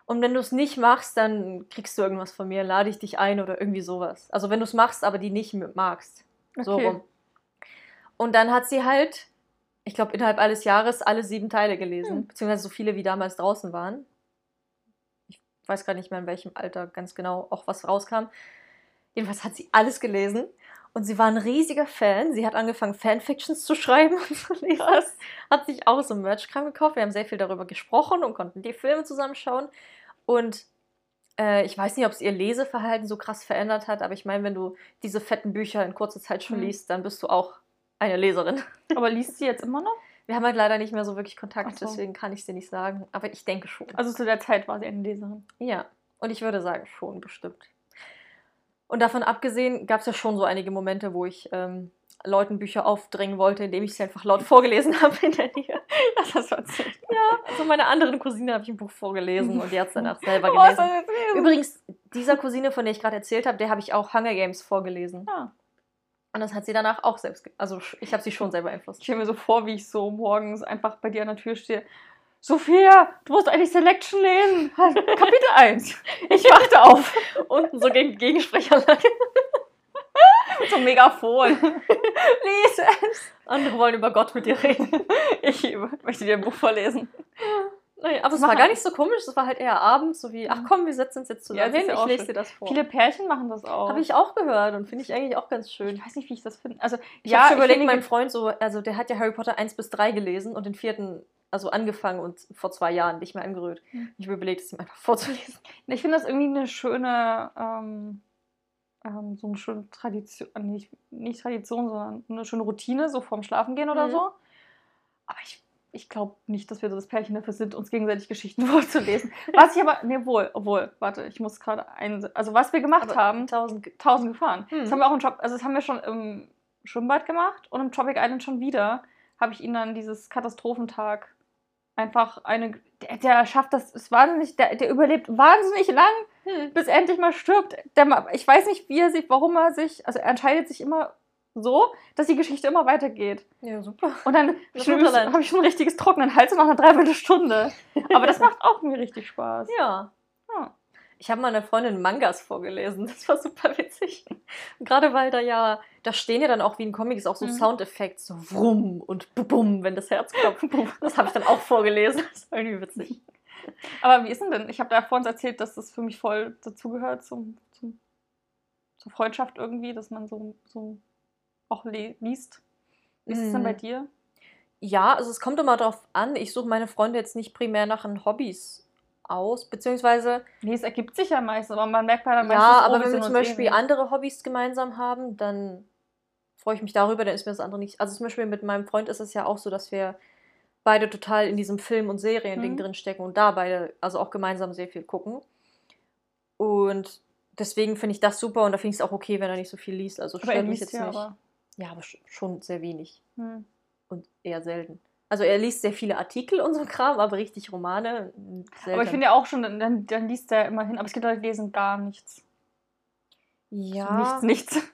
Und wenn du es nicht machst, dann kriegst du irgendwas von mir, lade ich dich ein oder irgendwie sowas. Also wenn du es machst, aber die nicht magst. So Okay. rum. Und dann hat sie halt, ich glaube, innerhalb eines Jahres alle sieben Teile gelesen, Hm. beziehungsweise so viele, wie damals draußen waren. Ich weiß gar nicht mehr, in welchem Alter ganz genau auch was rauskam. Jedenfalls hat sie alles gelesen und sie war ein riesiger Fan. Sie hat angefangen, Fanfictions zu schreiben und zu lesen. Hat sich auch so Merch-Kram gekauft. Wir haben sehr viel darüber gesprochen und konnten die Filme zusammenschauen. Und Äh, ich weiß nicht, ob es ihr Leseverhalten so krass verändert hat, aber ich meine, wenn du diese fetten Bücher in kurzer Zeit schon Mhm. liest, dann bist du auch eine Leserin. Aber liest sie jetzt immer noch? Wir haben halt leider nicht mehr so wirklich Kontakt, so. deswegen kann ich es dir nicht sagen. Aber ich denke schon. Also zu der Zeit war sie eine Leserin. Ja, und ich würde sagen, schon bestimmt. Und davon abgesehen gab es ja schon so einige Momente, wo ich ähm, Leuten Bücher aufdrängen wollte, indem ich sie einfach laut vorgelesen habe in der Nähe. Das hast du erzählt. Ja, also meiner anderen Cousine habe ich ein Buch vorgelesen und die hat es danach selber Oh, gelesen. jetzt Übrigens, dieser Cousine, von der ich gerade erzählt habe, der habe ich auch Hunger Games vorgelesen. Ja. Und das hat sie danach auch selbst, also ich habe sie schon Ich beeinflusst. stelle mir so vor, wie ich so morgens einfach bei dir an der Tür stehe. Sophia, du musst eigentlich Selection lesen. Kapitel 1. Ich wachte auf. Unten so gegen Gegensprecherlage. Mit so Megafon. Lies es. Andere wollen über Gott mit dir reden. Ich möchte dir ein Buch vorlesen. Naja, aber es war gar nicht so komisch, es war halt eher abends, so wie, ach komm, wir setzen uns jetzt Ja, zusammen ist hin, ja ich lese dir das vor. Viele Pärchen machen das auch. Habe ich auch gehört und finde ich eigentlich auch ganz schön. Ich weiß nicht, wie ich das finde. Also, Ich ja, habe schon überlegt, finde, mein Freund so, also der hat ja Harry Potter 1 bis 3 gelesen und den vierten, also angefangen und vor zwei Jahren nicht mehr angerührt. Hm. Ich habe überlegt, es ihm einfach vorzulesen. Ich finde das irgendwie eine schöne, ähm, ähm, so eine schöne Tradition, nicht, nicht Tradition, sondern eine schöne Routine, so vorm Schlafengehen oder Mhm. so. Aber ich, ich glaube nicht, dass wir so das Pärchen dafür sind, uns gegenseitig Geschichten vorzulesen. Was ich aber, nee, wohl, obwohl, warte, ich muss gerade ein, also was wir gemacht Aber haben, Tausend. tausend gefahren. Hm. Das haben wir auch im Job, also das haben wir schon im Schwimmbad gemacht und im Tropic Island schon wieder. Habe ich ihn dann dieses Katastrophentag einfach eine, der, der schafft das, ist wahnsinnig, der, der überlebt wahnsinnig lang, Hm. bis er endlich mal stirbt. Der, ich weiß nicht, wie er sich, warum er sich, also er entscheidet sich immer so, dass die Geschichte immer weitergeht. Ja, super. Und dann habe ich, schon ein richtiges trockenen Hals nach einer Dreiviertelstunde. Aber das macht auch mir richtig Spaß. Ja. Ja. Ich habe meiner Freundin Mangas vorgelesen. Das war super witzig. Gerade weil da ja, da stehen ja dann auch wie in Comics auch so Mhm. Soundeffekte, so Wrumm und Bum, wenn das Herz klopft. Das habe ich dann auch vorgelesen. Das war irgendwie witzig. Aber wie ist denn denn? Ich habe da vorhin erzählt, dass das für mich voll dazugehört zum, zum, zur Freundschaft irgendwie, dass man so, so auch liest. Wie ist es denn Mhm. bei dir? Ja, also es kommt immer darauf an. Ich suche meine Freunde jetzt nicht primär nach ihren Hobbys aus, beziehungsweise Nee, es ergibt sich ja meistens, aber man merkt bei der ja, aber oh, wenn sind wir zum Beispiel ähnlich. andere Hobbys gemeinsam haben, dann freue ich mich darüber, dann ist mir das andere nicht. Also zum Beispiel mit meinem Freund ist es ja auch so, dass wir beide total in diesem Film- und Serien-Ding Mhm. drin stecken und da beide, also auch gemeinsam sehr viel gucken. Und deswegen finde ich das super und da finde ich es auch okay, wenn er nicht so viel liest. Also Aber stört mich jetzt ja nicht. aber. Ja, aber sch- schon sehr wenig Hm. und eher selten. Also er liest sehr viele Artikel und so Kram, aber richtig Romane selten. Aber ich finde ja auch schon, dann, dann, liest er immerhin. Aber es gibt Leute, die lesen gar nichts. ja, Nichts, nichts.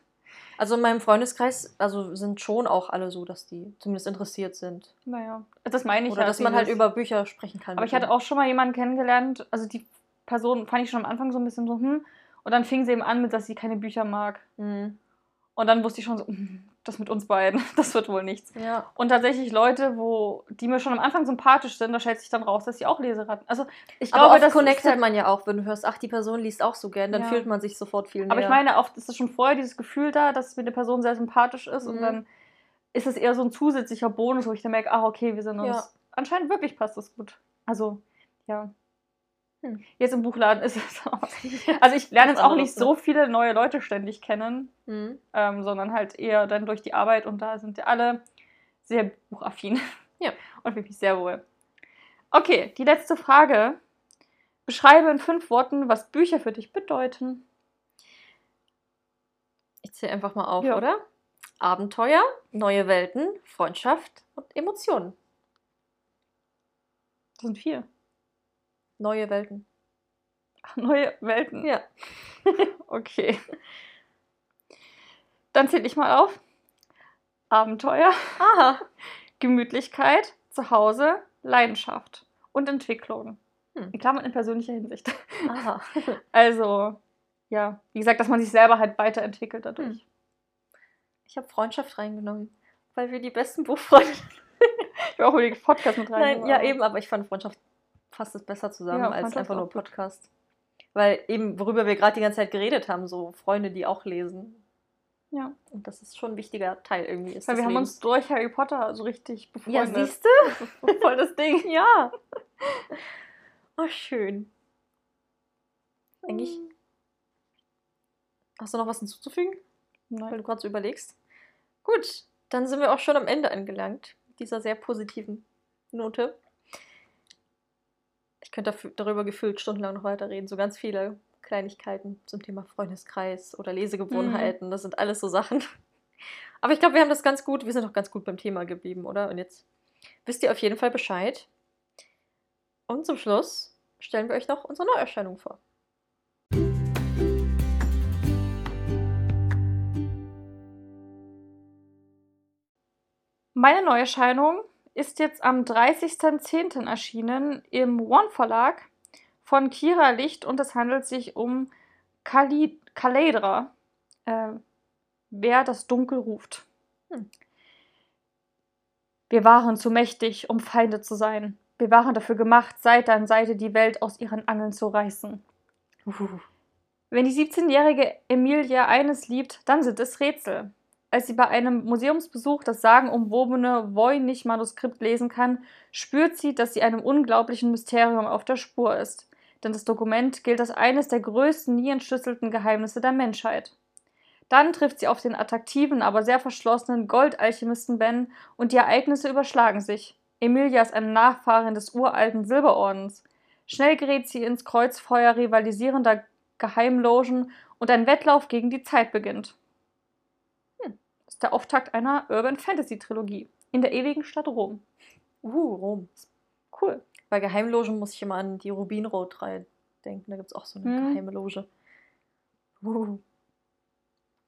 also in meinem Freundeskreis, also sind schon auch alle so, dass die zumindest interessiert sind. Naja, das meine ich Oder ja. dass man halt über Bücher sprechen kann. Aber ich hatte auch schon mal jemanden kennengelernt, also die Person fand ich schon am Anfang so ein bisschen so, hm. Und dann fing sie eben an mit, dass sie keine Bücher mag. Mhm. Und dann wusste ich schon so, hm, das mit uns beiden, das wird wohl nichts. Ja. Und tatsächlich Leute, wo, die mir schon am Anfang sympathisch sind, da stellt sich dann raus, dass sie auch Leseratten. Also ich Aber glaube, oft das connectet halt, man ja auch, wenn du hörst, ach, die Person liest auch so gern, dann Ja. fühlt man sich sofort viel näher. Aber ich meine, oft ist es schon vorher dieses Gefühl da, dass mir eine Person sehr sympathisch ist und Mhm. dann ist es eher so ein zusätzlicher Bonus, wo ich dann merke, ach okay, wir sind uns. Ja. Anscheinend wirklich passt das gut. Also, ja. Hm. Jetzt im Buchladen ist es auch. Also ich lerne jetzt auch nicht so viele neue Leute ständig kennen, Mhm. ähm, sondern halt eher dann durch die Arbeit und da sind ja alle sehr buchaffin. Ja. Und mich sehr wohl. Okay, die letzte Frage. Beschreibe in fünf Worten, was Bücher für dich bedeuten. Ich zähle einfach mal auf, Ja. oder? Abenteuer, neue Welten, Freundschaft und Emotionen. Das sind vier. Neue Welten. Ach, Neue Welten. Ja. Okay. Dann zähle ich mal auf. Abenteuer, Aha. Gemütlichkeit, Zuhause, Leidenschaft und Entwicklung. Hm. In Klammern in persönlicher Hinsicht. Aha. Also, ja, wie gesagt, dass man sich selber halt weiterentwickelt dadurch. Hm. Ich habe Freundschaft reingenommen, weil wir die besten Buchfreunde Ich will auch die Podcast mit rein. Nein, ja eben, aber ich fand Freundschaft fasst es besser zusammen Ja, als einfach nur. Podcast. Weil eben, worüber wir gerade die ganze Zeit geredet haben, so Freunde, die auch lesen. Ja. Und das ist schon ein wichtiger Teil irgendwie. Ist Weil wir haben Lebens. uns durch Harry Potter so richtig Ja, befreundet. siehst du? Voll das Ding. Ja. Oh, schön. Eigentlich. Hast du noch was hinzuzufügen? Weil Nein. du gerade so überlegst. Gut, dann sind wir auch schon am Ende angelangt. mit Dieser sehr positiven Note. Ich könnte dafür, darüber gefühlt stundenlang noch weiterreden. So ganz viele Kleinigkeiten zum Thema Freundeskreis oder Lesegewohnheiten. Das sind alles so Sachen. Aber ich glaube, wir haben das ganz gut, wir sind auch ganz gut beim Thema geblieben, oder? Und jetzt wisst ihr auf jeden Fall Bescheid. Und zum Schluss stellen wir euch noch unsere Neuerscheinung vor. Meine Neuerscheinung ist jetzt am 30.10. erschienen im One Verlag von Kira Licht und es handelt sich um Kali Kaledra. Äh, wer das Dunkel ruft. Hm. Wir waren zu mächtig, um Feinde zu sein. Wir waren dafür gemacht, Seite an Seite die Welt aus ihren Angeln zu reißen. Wenn die 17-jährige Emilia eines liebt, dann sind es Rätsel. Als sie bei einem Museumsbesuch das sagenumwobene Voynich-Manuskript lesen kann, spürt sie, dass sie einem unglaublichen Mysterium auf der Spur ist. Denn das Dokument gilt als eines der größten nie entschlüsselten Geheimnisse der Menschheit. Dann trifft sie auf den attraktiven, aber sehr verschlossenen Goldalchemisten Ben und die Ereignisse überschlagen sich. Emilia ist eine Nachfahrin des uralten Silberordens. Schnell gerät sie ins Kreuzfeuer rivalisierender Geheimlogen und ein Wettlauf gegen die Zeit beginnt. Ist der Auftakt einer Urban Fantasy Trilogie in der ewigen Stadt Rom. Uh, Rom. Cool. Bei Geheimlogen muss ich immer an die Rubinrot-Reihe denken. Da gibt es auch so eine Hm. geheime Loge. Uh.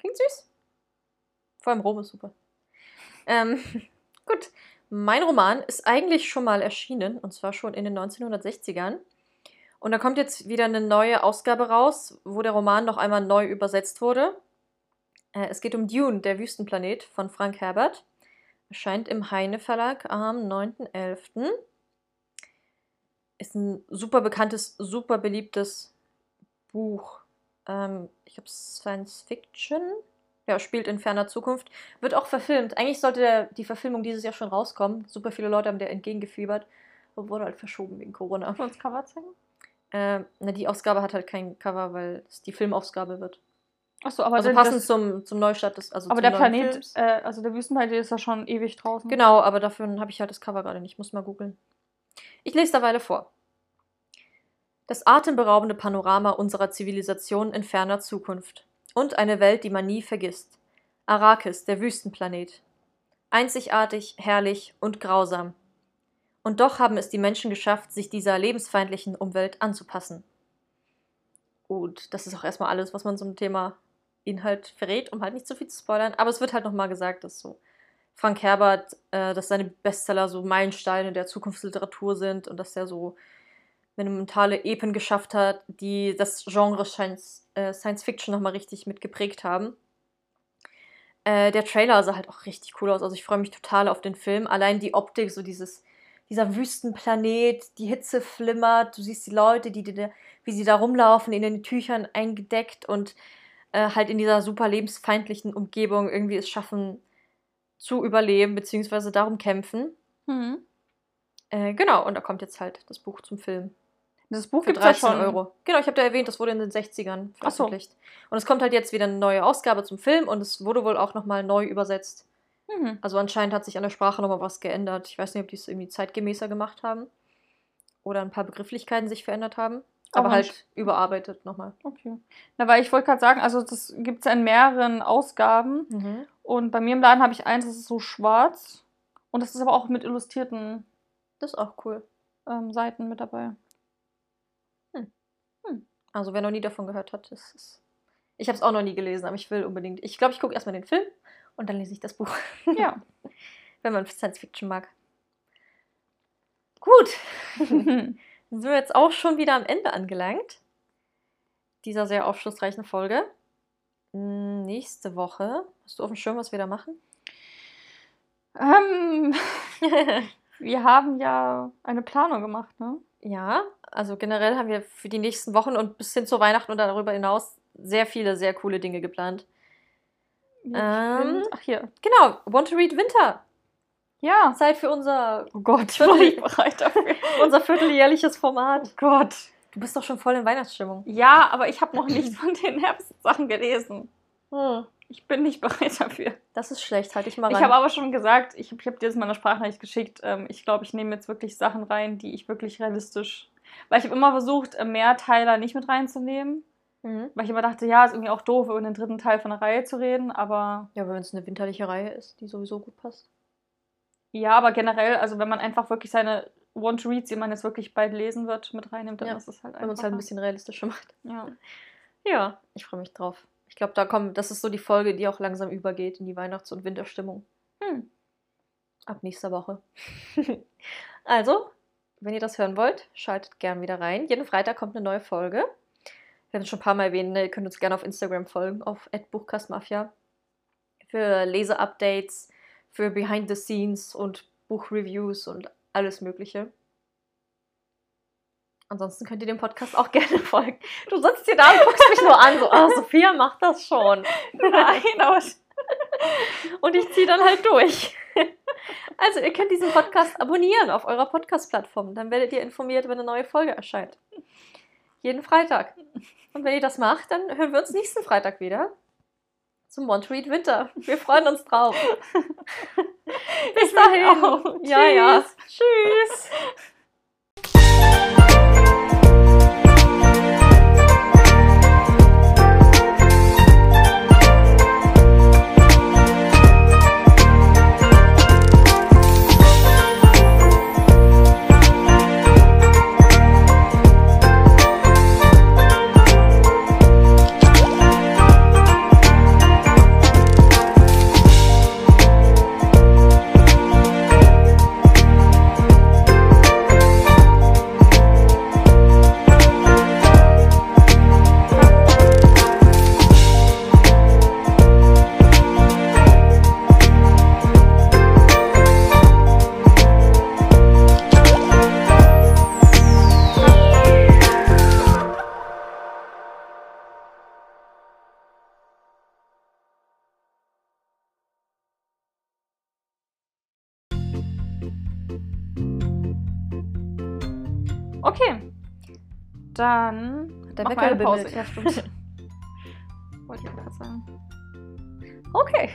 Klingt süß. Vor allem Rom ist super. Ähm, gut. Mein Roman ist eigentlich schon mal erschienen, und zwar schon in den 1960ern. Und da kommt jetzt wieder eine neue Ausgabe raus, wo der Roman noch einmal neu übersetzt wurde. Äh, es geht um Dune, der Wüstenplanet von Frank Herbert. Erscheint im Heine Verlag am 9.11. Ist ein super bekanntes, super beliebtes Buch. Ähm, ich glaube, Science Fiction. Ja, spielt in ferner Zukunft. Wird auch verfilmt. Eigentlich sollte der, die Verfilmung dieses Jahr schon rauskommen. Super viele Leute haben der entgegengefiebert. Aber wurde halt verschoben wegen Corona. Kannst du uns Cover zeigen? Ähm, na, die Ausgabe hat halt kein Cover, weil es die Filmausgabe wird. Achso, aber, Also der- passend das, zum, zum Neustart des also aber der Planet, äh, also der Wüstenplanet ist ja schon ewig draußen. Genau, aber dafür habe ich halt das Cover gerade nicht. Muss mal googeln. Ich lese derweil vor. Das atemberaubende Panorama unserer Zivilisation in ferner Zukunft. Und eine Welt, die man nie vergisst. Arrakis, der Wüstenplanet. Einzigartig, herrlich und grausam. Und doch haben es die Menschen geschafft, sich dieser lebensfeindlichen Umwelt anzupassen. Gut, das ist auch erstmal alles, was man zum Thema Inhalt verrät, um halt nicht zu viel zu spoilern. Aber es wird halt nochmal gesagt, dass so Frank Herbert, äh, dass seine Bestseller so Meilensteine der Zukunftsliteratur sind und dass er so monumentale Epen geschafft hat, die das Genre Science, äh, Science Fiction nochmal richtig mitgeprägt haben. Äh, der Trailer sah halt auch richtig cool aus. Also ich freue mich total auf den Film. Allein die Optik, so dieses, dieser Wüstenplanet, die Hitze flimmert, du siehst die Leute, die, die, wie sie da rumlaufen, in den Tüchern eingedeckt und äh, halt in dieser super lebensfeindlichen Umgebung irgendwie es schaffen zu überleben, beziehungsweise darum kämpfen. Mhm. Äh, genau, und da kommt jetzt halt das Buch zum Film. Das Buch Für gibt es ja 13 schon. Euro. Genau, ich habe da erwähnt, das wurde in den 60ern Ach so. veröffentlicht. Und es kommt halt jetzt wieder eine neue Ausgabe zum Film und es wurde wohl auch nochmal neu übersetzt. Mhm. Also anscheinend hat sich an der Sprache nochmal was geändert. Ich weiß nicht, ob die es irgendwie zeitgemäßer gemacht haben. Oder ein paar Begrifflichkeiten sich verändert haben. Aber Aber halt überarbeitet nochmal. Okay. Na, weil ich wollte gerade sagen, also das gibt es ja in mehreren Ausgaben. Mhm. Und bei mir im Laden habe ich eins, das ist so schwarz. Und das ist aber auch mit illustrierten Das ist auch cool. ähm, Seiten mit dabei. Also wer noch nie davon gehört hat, das ist. Ich habe es auch noch nie gelesen, aber ich will unbedingt. Ich glaube, ich gucke erstmal den Film und dann lese ich das Buch. Ja. Wenn man Science Fiction mag. Gut. Dann sind wir jetzt auch schon wieder am Ende angelangt. Dieser sehr aufschlussreichen Folge. Hm, Nächste Woche. Hast du auf dem Schirm, was wir da machen? ähm, wir haben ja eine Planung gemacht, ne? ja, also generell haben wir für die nächsten Wochen und bis hin zu Weihnachten und darüber hinaus sehr viele, sehr coole Dinge geplant. Ähm. Ach hier. Genau, Want to Read Winter. Ja. Zeit für unser, Oh Gott, ich war nicht bereit dafür. unser vierteljährliches Format. Oh Gott. Du bist doch schon voll in Weihnachtsstimmung. Ja, aber ich habe noch nicht von den Herbstsachen gelesen. Hm. Ich bin nicht bereit dafür. Das ist schlecht, halte ich mal rein. Ich habe aber schon gesagt, ich, ich habe dir das mal eine Sprachnachricht geschickt. Ähm, ich glaube, ich nehme jetzt wirklich Sachen rein, die ich wirklich realistisch. Weil ich habe immer versucht, äh, mehr Teiler nicht mit reinzunehmen. mhm. Weil ich immer dachte, ja, ist irgendwie auch doof, über den dritten Teil von der Reihe zu reden. Aber Ja, wenn es eine winterliche Reihe ist, die sowieso gut passt. Ja, aber generell, also wenn man einfach wirklich seine Want-to-Reads, die man jetzt wirklich bald lesen wird, mit reinnimmt, dann Ja, ist es halt Wenn man es halt ein bisschen realistischer macht. Ja. Ja, ich freue mich drauf. Ich glaube, da kommt, das ist so die Folge, die auch langsam übergeht in die Weihnachts- und Winterstimmung. Hm. Ab nächster Woche. also, wenn ihr das hören wollt, schaltet gern wieder rein. Jeden Freitag kommt eine neue Folge. Wir haben es schon ein paar Mal erwähnt, ne? ihr könnt uns gerne auf Instagram folgen, auf @buchkastmafia für Leseupdates, für Behind the Scenes und Buchreviews und alles Mögliche. Ansonsten könnt ihr dem Podcast auch gerne folgen. Du sitzt hier da und guckst mich nur an, so, oh, Sophia macht das schon. Nein, aber Und ich ziehe dann halt durch. Also, ihr könnt diesen Podcast abonnieren auf eurer Podcast-Plattform. Dann werdet ihr informiert, wenn eine neue Folge erscheint. Jeden Freitag. Und wenn ihr das macht, dann hören wir uns nächsten Freitag wieder zum Read Winter. Wir freuen uns drauf. Bis dahin. Ja, ja. Tschüss. dann hat der Mach Wecker gebimmelt. Ja, stimmt. Wollte ich gerade sagen. Okay.